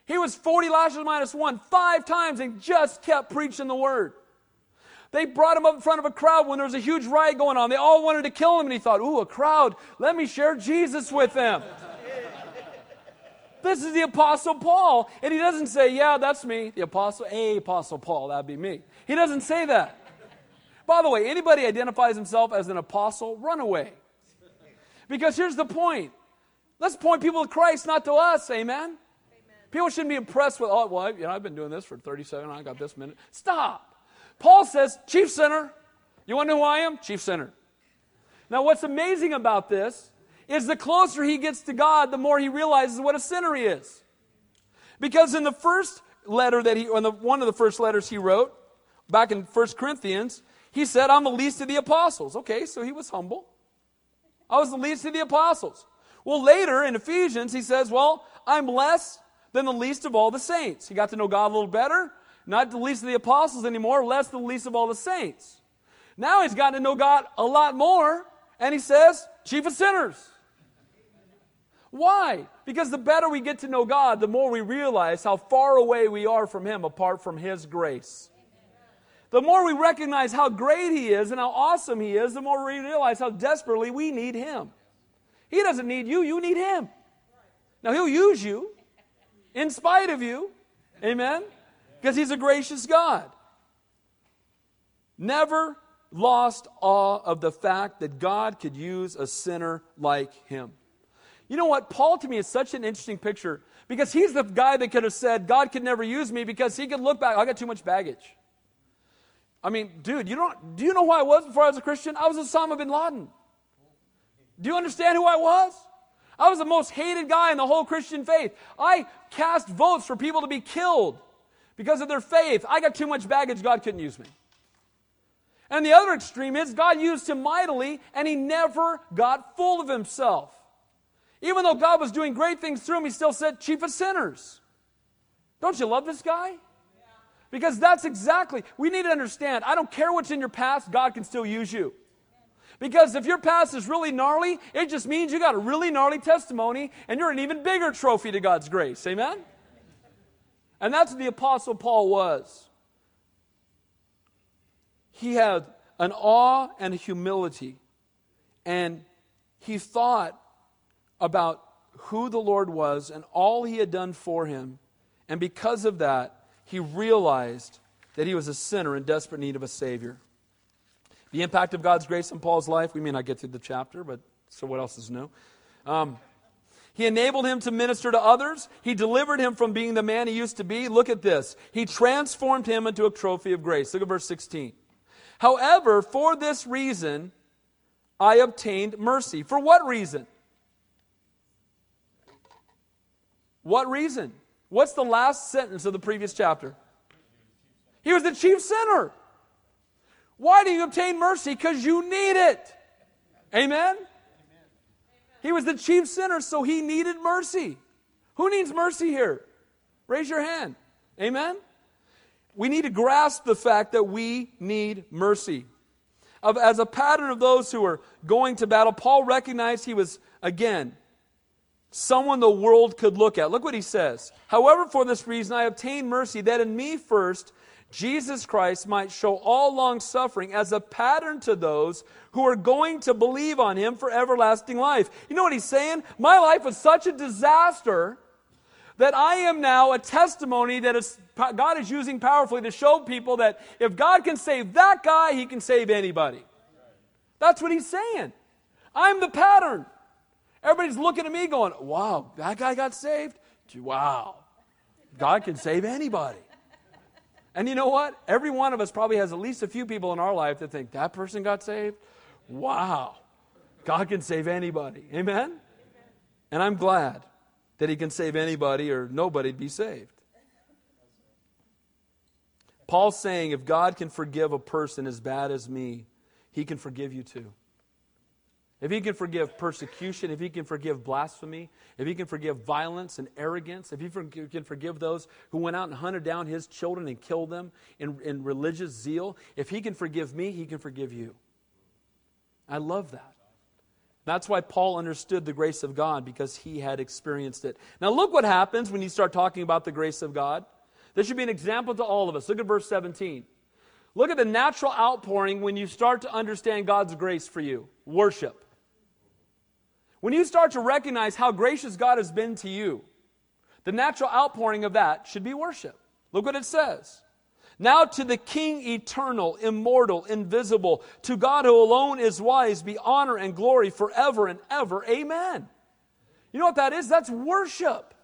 He was 40 lashes minus one five times and just kept preaching the word. They brought him up in front of a crowd when there was a huge riot going on. They all wanted to kill him, and he thought, Ooh, a crowd, let me share Jesus with them. this is the Apostle Paul. And he doesn't say, Yeah, that's me, the Apostle, a Apostle Paul, that'd be me. He doesn't say that. By the way, anybody identifies himself as an apostle, run away. Because here's the point. Let's point people to Christ, not to us. Amen. Amen. People shouldn't be impressed with, oh, well, you know, I've been doing this for 37, I got this minute. Stop. Paul says, chief sinner. You want to know who I am? Chief sinner. Now, what's amazing about this is the closer he gets to God, the more he realizes what a sinner he is. Because in the first letter that he, in the, one of the first letters he wrote, back in 1 Corinthians, he said, I'm the least of the apostles. Okay, so he was humble. I was the least of the apostles. Well, later in Ephesians, he says, Well, I'm less than the least of all the saints. He got to know God a little better. Not the least of the apostles anymore, less than the least of all the saints. Now he's gotten to know God a lot more, and he says, chief of sinners. Why? Because the better we get to know God, the more we realize how far away we are from Him apart from His grace. The more we recognize how great He is and how awesome He is, the more we realize how desperately we need Him. He doesn't need you, you need Him. Now, He'll use you in spite of you. Amen? Because He's a gracious God. Never lost awe of the fact that God could use a sinner like him. You know what? Paul to me is such an interesting picture because he's the guy that could have said, God could never use me because he could look back, I got too much baggage. I mean, dude, you don't, do you know who I was before I was a Christian? I was Osama bin Laden. Do you understand who I was? I was the most hated guy in the whole Christian faith. I cast votes for people to be killed because of their faith. I got too much baggage, God couldn't use me. And the other extreme is God used him mightily and he never got full of himself. Even though God was doing great things through him, he still said, Chief of sinners. Don't you love this guy? Because that's exactly, we need to understand. I don't care what's in your past, God can still use you. Because if your past is really gnarly, it just means you got a really gnarly testimony and you're an even bigger trophy to God's grace. Amen? And that's what the Apostle Paul was. He had an awe and humility, and he thought about who the Lord was and all he had done for him. And because of that, he realized that he was a sinner in desperate need of a Savior. The impact of God's grace in Paul's life, we may not get through the chapter, but so what else is new? Um, he enabled him to minister to others. He delivered him from being the man he used to be. Look at this. He transformed him into a trophy of grace. Look at verse 16. However, for this reason, I obtained mercy. For what reason? What reason? What's the last sentence of the previous chapter? He was the chief sinner. Why do you obtain mercy? Because you need it. Amen? He was the chief sinner, so he needed mercy. Who needs mercy here? Raise your hand. Amen? We need to grasp the fact that we need mercy. As a pattern of those who are going to battle, Paul recognized he was, again, someone the world could look at. Look what he says. However, for this reason I obtained mercy, that in me first Jesus Christ might show all long suffering as a pattern to those who are going to believe on him for everlasting life. You know what he's saying? My life was such a disaster that I am now a testimony that is, God is using powerfully to show people that if God can save that guy, he can save anybody. That's what he's saying. I'm the pattern. Everybody's looking at me going, wow, that guy got saved? Wow. God can save anybody. And you know what? Every one of us probably has at least a few people in our life that think that person got saved. Wow. God can save anybody. Amen? And I'm glad that He can save anybody or nobody be saved. Paul's saying if God can forgive a person as bad as me, He can forgive you too. If he can forgive persecution, if he can forgive blasphemy, if he can forgive violence and arrogance, if he can forgive those who went out and hunted down his children and killed them in, in religious zeal, if he can forgive me, he can forgive you. I love that. That's why Paul understood the grace of God because he had experienced it. Now, look what happens when you start talking about the grace of God. This should be an example to all of us. Look at verse 17. Look at the natural outpouring when you start to understand God's grace for you worship. When you start to recognize how gracious God has been to you, the natural outpouring of that should be worship. Look what it says. Now to the King eternal, immortal, invisible, to God who alone is wise, be honor and glory forever and ever. Amen. You know what that is? That's worship.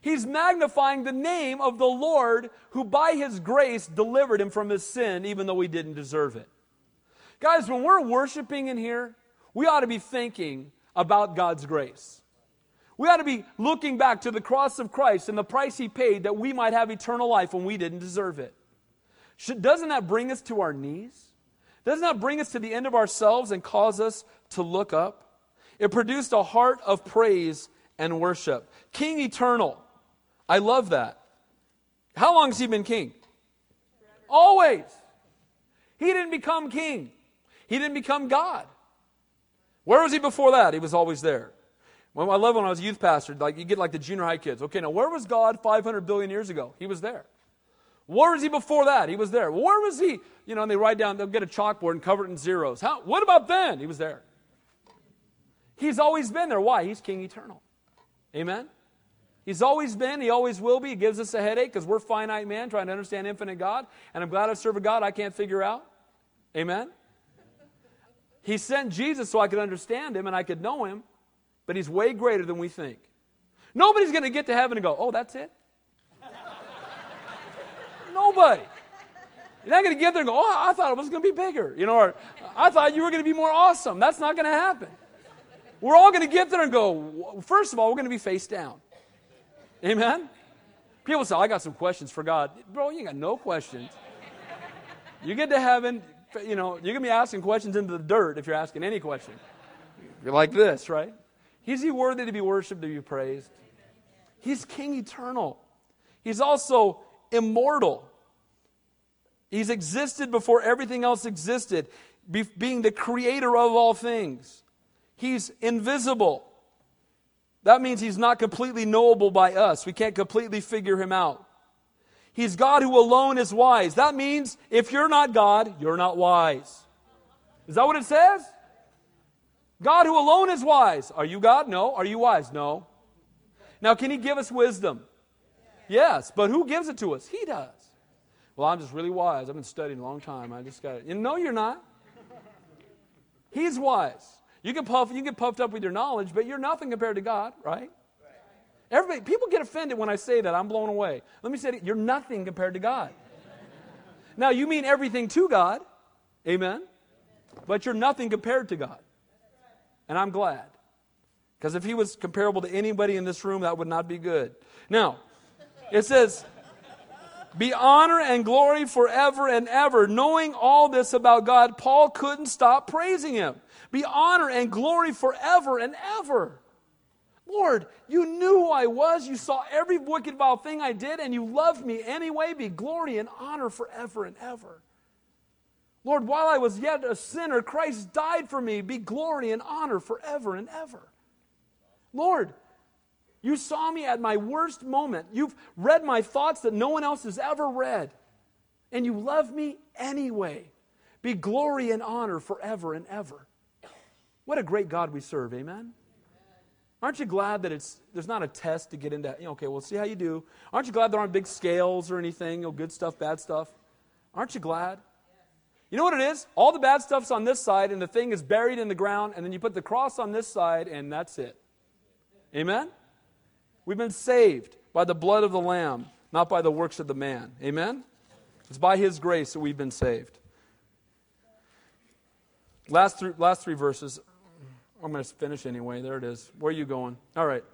He's magnifying the name of the Lord who by his grace delivered him from his sin, even though he didn't deserve it. Guys, when we're worshiping in here, we ought to be thinking about God's grace. We ought to be looking back to the cross of Christ and the price he paid that we might have eternal life when we didn't deserve it. Should, doesn't that bring us to our knees? Doesn't that bring us to the end of ourselves and cause us to look up? It produced a heart of praise and worship. King eternal. I love that. How long has he been king? Always. He didn't become king. He didn't become God. Where was he before that? He was always there. I love when I was a youth pastor, like you get like the junior high kids. Okay, now where was God 500 billion years ago? He was there. Where was he before that? He was there. Where was he? You know, and they write down, they'll get a chalkboard and cover it in zeros. How, what about then? He was there. He's always been there. Why? He's King eternal. Amen? He's always been, he always will be. He gives us a headache because we're finite men trying to understand infinite God. And I'm glad I serve a God I can't figure out. Amen? He sent Jesus so I could understand him and I could know him, but he's way greater than we think. Nobody's going to get to heaven and go, oh, that's it? <laughs> Nobody. You're not going to get there and go, oh, I thought it was going to be bigger. You know, or I thought you were going to be more awesome. That's not going to happen. We're all going to get there and go, first of all, we're going to be face down. Amen? People say, I got some questions for God. Bro, you ain't got no questions. You get to heaven, you know, you're going to be asking questions into the dirt if you're asking any question. You're like this, right? Is he worthy to be worshiped, to be praised? He's King eternal. He's also immortal. He's existed before everything else existed, be, being the creator of all things. He's invisible. That means he's not completely knowable by us. We can't completely figure him out. He's God who alone is wise. That means if you're not God, you're not wise. Is that what it says? God who alone is wise. Are you God? No. Are you wise? No. Now, can he give us wisdom? Yes, but who gives it to us? He does. Well, I'm just really wise. I've been studying a long time. I just got it. You know, you're not. He's wise. You can puff, you can get puffed up with your knowledge, but you're nothing compared to God, right? Everybody, people get offended when I say that. I'm blown away. Let me say it. You're nothing compared to God. Now, you mean everything to God. Amen. But you're nothing compared to God. And I'm glad. Because if he was comparable to anybody in this room, that would not be good. Now, it says, be honor and glory forever and ever. Knowing all this about God, Paul couldn't stop praising him. Be honor and glory forever and ever. Lord, you knew who I was. You saw every wicked, vile thing I did, and you loved me anyway. Be glory and honor forever and ever. Lord, while I was yet a sinner, Christ died for me. Be glory and honor forever and ever. Lord, you saw me at my worst moment. You've read my thoughts that no one else has ever read. And you love me anyway. Be glory and honor forever and ever. What a great God we serve, amen? Aren't you glad that it's there's not a test to get into, you know, okay, we'll see how you do. Aren't you glad there aren't big scales or anything, you know, good stuff, bad stuff? Aren't you glad? You know what it is? All the bad stuff's on this side, and the thing is buried in the ground, and then you put the cross on this side, and that's it. Amen? We've been saved by the blood of the Lamb, not by the works of the man. Amen? It's by His grace that we've been saved. Last three, last three verses. I'm going to finish anyway. There it is. Where are you going? All right.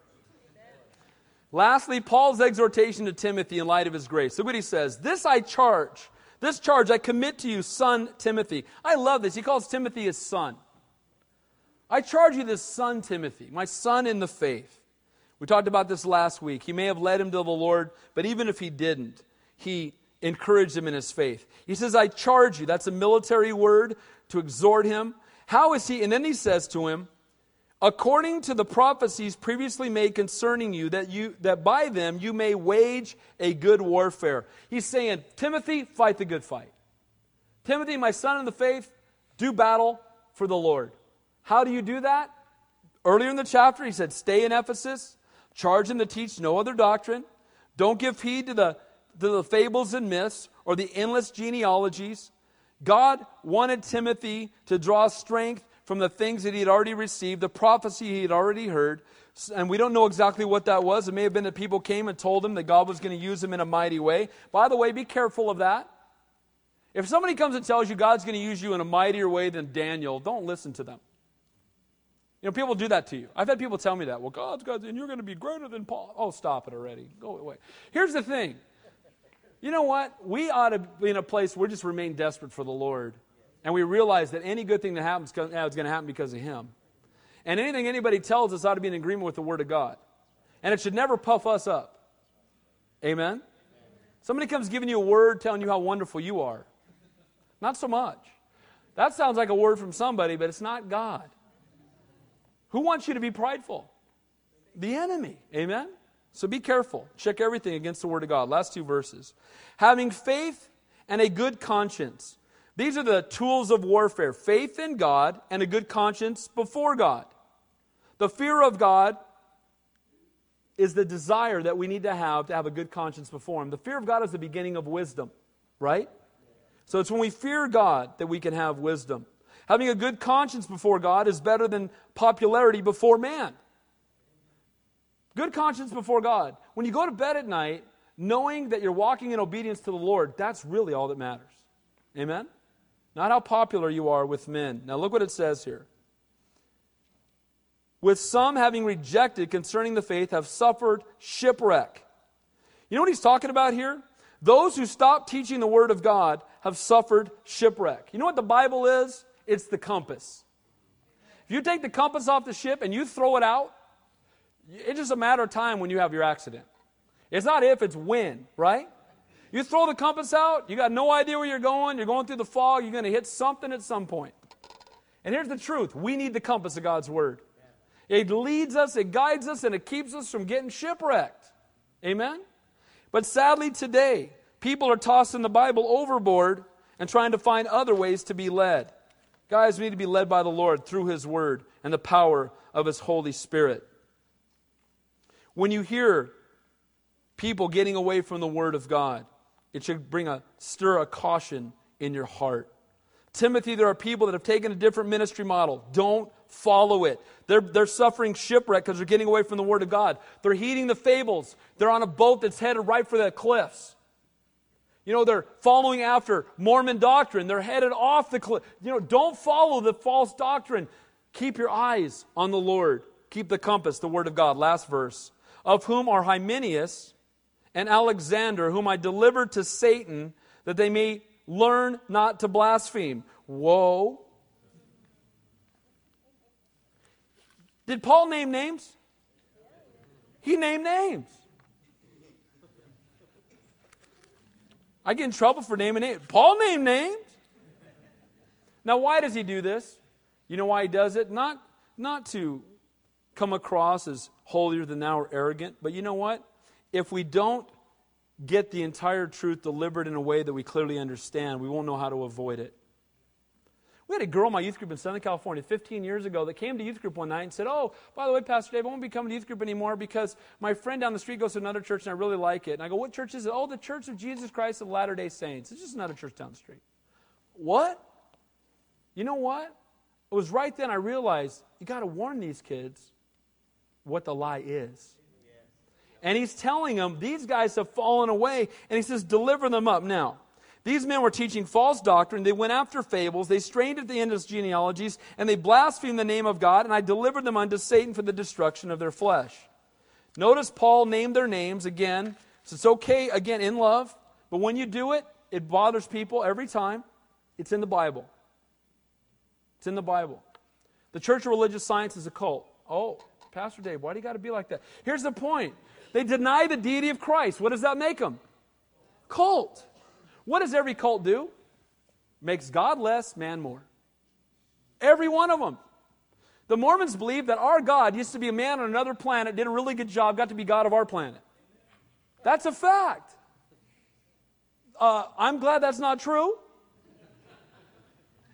Lastly, Paul's exhortation to Timothy in light of his grace. Look what he says. This I charge This charge I commit to you, son Timothy. I love this. He calls Timothy his son. I charge you this son, Timothy, my son in the faith. We talked about this last week. He may have led him to the Lord, but even if he didn't, he encouraged him in his faith. He says, I charge you. That's a military word to exhort him. How is he? And then he says to him, according to the prophecies previously made concerning you that you that by them you may wage a good warfare. He's saying timothy fight the good fight. Timothy my son in the faith do battle for the lord. How do you do that? Earlier in the chapter he said stay in ephesus charge them to teach no other doctrine. Don't give heed to the, to the fables and myths or the endless genealogies. God wanted timothy to draw strength from the things that he had already received, the prophecy he had already heard. And we don't know exactly what that was. It may have been that people came and told him that God was going to use him in a mighty way. By the way, be careful of that. If somebody comes and tells you God's going to use you in a mightier way than Daniel, don't listen to them. You know, people do that to you. I've had people tell me that. Well, God's got, and you're going to be greater than Paul. Oh, stop it already. Go away. Here's the thing. You know what? We ought to be in a place where we just remain desperate for the Lord and we realize that any good thing that happens is going to happen because of Him. And anything anybody tells us ought to be in agreement with the Word of God. And it should never puff us up. Amen? Somebody comes giving you a word telling you how wonderful you are. Not so much. That sounds like a word from somebody, but it's not God. Who wants you to be prideful? The enemy. Amen? So be careful. Check everything against the Word of God. Last two verses. Having faith and a good conscience. These are the tools of warfare faith in God and a good conscience before God. The fear of God is the desire that we need to have to have a good conscience before Him. The fear of God is the beginning of wisdom, right? So it's when we fear God that we can have wisdom. Having a good conscience before God is better than popularity before man. Good conscience before God. When you go to bed at night, knowing that you're walking in obedience to the Lord, that's really all that matters. Amen? Not how popular you are with men. Now, look what it says here. With some having rejected concerning the faith have suffered shipwreck. You know what he's talking about here? Those who stop teaching the Word of God have suffered shipwreck. You know what the Bible is? It's the compass. If you take the compass off the ship and you throw it out, it's just a matter of time when you have your accident. It's not if, it's when, right? You throw the compass out, you got no idea where you're going, you're going through the fog, you're going to hit something at some point. And here's the truth we need the compass of God's Word. It leads us, it guides us, and it keeps us from getting shipwrecked. Amen? But sadly, today, people are tossing the Bible overboard and trying to find other ways to be led. Guys, we need to be led by the Lord through His Word and the power of His Holy Spirit. When you hear people getting away from the Word of God, it should bring a stir a caution in your heart. Timothy, there are people that have taken a different ministry model. Don't follow it. They're, they're suffering shipwreck because they're getting away from the Word of God. They're heeding the fables. They're on a boat that's headed right for the cliffs. You know, they're following after Mormon doctrine. They're headed off the cliff. You know, don't follow the false doctrine. Keep your eyes on the Lord. Keep the compass, the Word of God. Last verse. Of whom are Hymenaeus and Alexander, whom I delivered to Satan, that they may learn not to blaspheme. Whoa. Did Paul name names? He named names. I get in trouble for naming names. Paul named names. Now, why does he do this? You know why he does it? Not, not to come across as holier than thou or arrogant, but you know what? If we don't get the entire truth delivered in a way that we clearly understand, we won't know how to avoid it. We had a girl in my youth group in Southern California 15 years ago that came to youth group one night and said, Oh, by the way, Pastor Dave, I won't be coming to youth group anymore because my friend down the street goes to another church and I really like it. And I go, What church is it? Oh, the Church of Jesus Christ of Latter day Saints. It's just another church down the street. What? You know what? It was right then I realized you got to warn these kids what the lie is. And he's telling them, these guys have fallen away. And he says, deliver them up. Now, these men were teaching false doctrine. They went after fables. They strained at the end endless genealogies. And they blasphemed the name of God. And I delivered them unto Satan for the destruction of their flesh. Notice Paul named their names again. So it's okay, again, in love. But when you do it, it bothers people every time. It's in the Bible. It's in the Bible. The Church of Religious Science is a cult. Oh, Pastor Dave, why do you got to be like that? Here's the point they deny the deity of Christ. What does that make them? Cult. What does every cult do? Makes God less, man more. Every one of them. The Mormons believe that our God used to be a man on another planet, did a really good job, got to be God of our planet. That's a fact. Uh, I'm glad that's not true.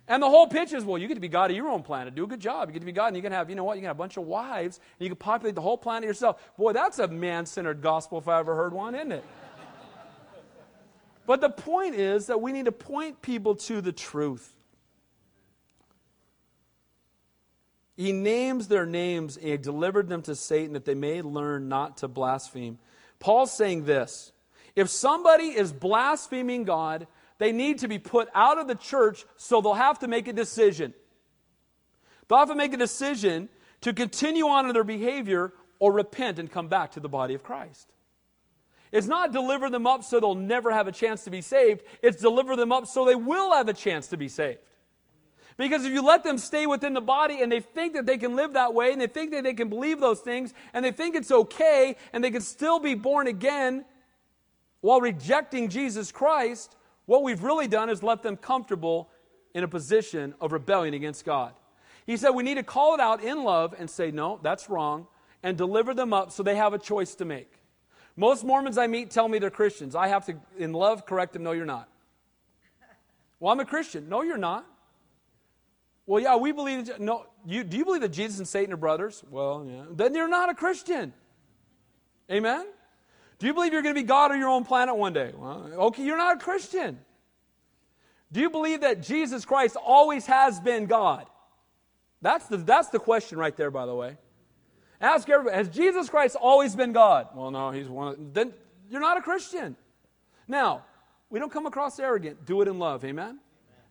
And the whole pitch is, well, you get to be God of your own planet. Do a good job. You get to be God, and you can have, you know what, you can have a bunch of wives, and you can populate the whole planet yourself. Boy, that's a man centered gospel if I ever heard one, isn't it? but the point is that we need to point people to the truth. He names their names and he delivered them to Satan that they may learn not to blaspheme. Paul's saying this if somebody is blaspheming God, they need to be put out of the church, so they'll have to make a decision. They'll have to make a decision to continue on in their behavior or repent and come back to the body of Christ. It's not deliver them up so they'll never have a chance to be saved, it's deliver them up so they will have a chance to be saved. Because if you let them stay within the body and they think that they can live that way and they think that they can believe those things and they think it's okay and they can still be born again while rejecting Jesus Christ, what we've really done is left them comfortable in a position of rebellion against God. He said we need to call it out in love and say, no, that's wrong, and deliver them up so they have a choice to make. Most Mormons I meet tell me they're Christians. I have to, in love, correct them, no, you're not. Well, I'm a Christian. No, you're not. Well, yeah, we believe. No, you, do you believe that Jesus and Satan are brothers? Well, yeah. Then you're not a Christian. Amen? Do you believe you're going to be God on your own planet one day? Well, okay, you're not a Christian. Do you believe that Jesus Christ always has been God? That's the, that's the question right there, by the way. Ask everybody, has Jesus Christ always been God? Well, no, he's one. Then you're not a Christian. Now, we don't come across arrogant. Do it in love, amen? amen.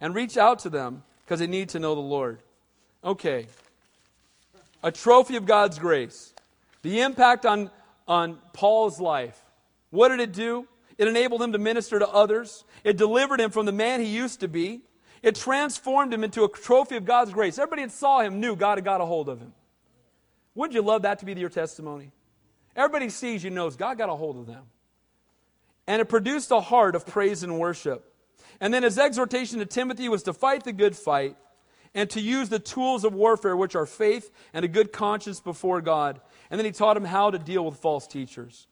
And reach out to them because they need to know the Lord. Okay. A trophy of God's grace. The impact on, on Paul's life. What did it do? It enabled him to minister to others. It delivered him from the man he used to be. It transformed him into a trophy of God's grace. Everybody that saw him knew God had got a hold of him. Wouldn't you love that to be your testimony? Everybody sees you knows God got a hold of them. And it produced a heart of praise and worship. And then his exhortation to Timothy was to fight the good fight and to use the tools of warfare, which are faith and a good conscience before God. And then he taught him how to deal with false teachers.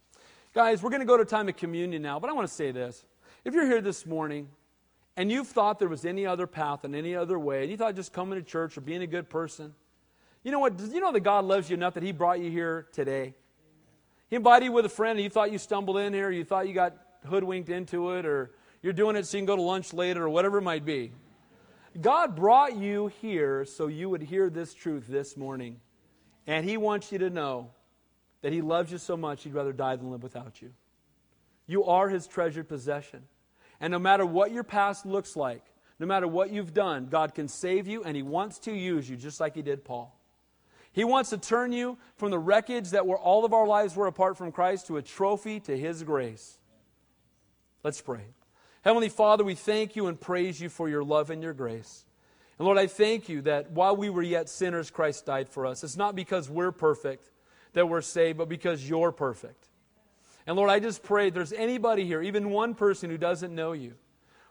Guys, we're going to go to time of communion now, but I want to say this. If you're here this morning and you've thought there was any other path and any other way, and you thought just coming to church or being a good person, you know what? You know that God loves you enough that He brought you here today? He invited you with a friend and you thought you stumbled in here, you thought you got hoodwinked into it, or you're doing it so you can go to lunch later or whatever it might be. God brought you here so you would hear this truth this morning. And He wants you to know that He loves you so much, He'd rather die than live without you. You are His treasured possession. And no matter what your past looks like, no matter what you've done, God can save you and He wants to use you just like He did Paul. He wants to turn you from the wreckage that were all of our lives were apart from Christ to a trophy to His grace. Let's pray. Heavenly Father, we thank you and praise you for your love and your grace. And Lord, I thank you that while we were yet sinners, Christ died for us. It's not because we're perfect that we're saved, but because you're perfect. And Lord, I just pray there's anybody here, even one person who doesn't know you.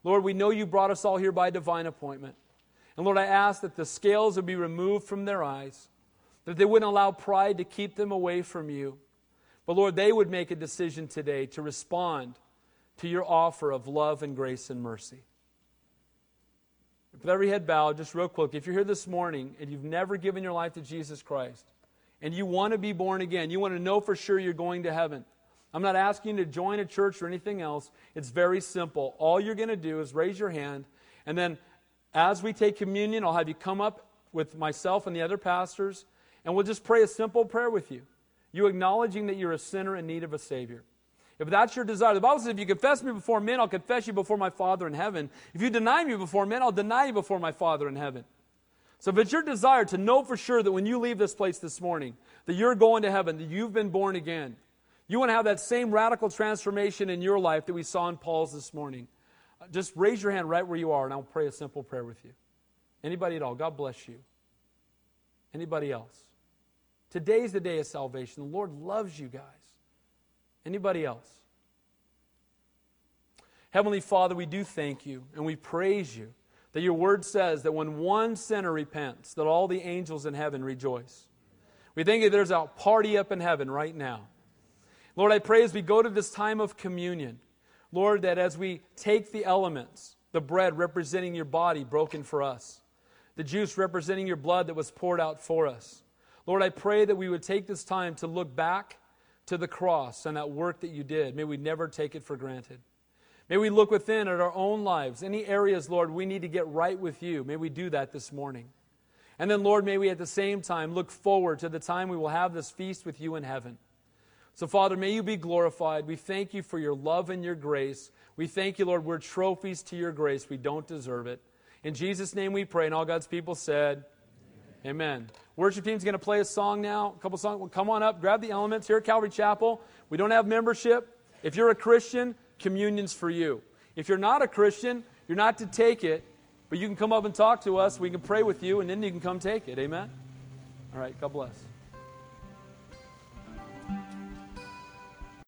Lord, we know you brought us all here by divine appointment. And Lord, I ask that the scales would be removed from their eyes, that they wouldn't allow pride to keep them away from you. But Lord, they would make a decision today to respond to your offer of love and grace and mercy. With every head bowed, just real quick, if you're here this morning and you've never given your life to Jesus Christ and you want to be born again, you want to know for sure you're going to heaven. I'm not asking you to join a church or anything else. It's very simple. All you're going to do is raise your hand, and then as we take communion, I'll have you come up with myself and the other pastors, and we'll just pray a simple prayer with you. You acknowledging that you're a sinner in need of a Savior. If that's your desire, the Bible says, if you confess me before men, I'll confess you before my Father in heaven. If you deny me before men, I'll deny you before my Father in heaven. So if it's your desire to know for sure that when you leave this place this morning, that you're going to heaven, that you've been born again, you want to have that same radical transformation in your life that we saw in Paul's this morning, uh, just raise your hand right where you are, and I'll pray a simple prayer with you. Anybody at all? God bless you. Anybody else? Today's the day of salvation. The Lord loves you guys. Anybody else? Heavenly Father, we do thank you and we praise you that your word says that when one sinner repents, that all the angels in heaven rejoice. We think that there's a party up in heaven right now. Lord, I pray as we go to this time of communion, Lord, that as we take the elements, the bread representing your body broken for us, the juice representing your blood that was poured out for us, Lord, I pray that we would take this time to look back to the cross and that work that you did. May we never take it for granted. May we look within at our own lives, any areas, Lord, we need to get right with you. May we do that this morning. And then, Lord, may we at the same time look forward to the time we will have this feast with you in heaven. So, Father, may you be glorified. We thank you for your love and your grace. We thank you, Lord, we're trophies to your grace. We don't deserve it. In Jesus' name we pray, and all God's people said, Amen. Amen. Worship team's going to play a song now, a couple songs. Come on up, grab the elements here at Calvary Chapel. We don't have membership. If you're a Christian, communion's for you. If you're not a Christian, you're not to take it, but you can come up and talk to us. We can pray with you, and then you can come take it. Amen? All right, God bless.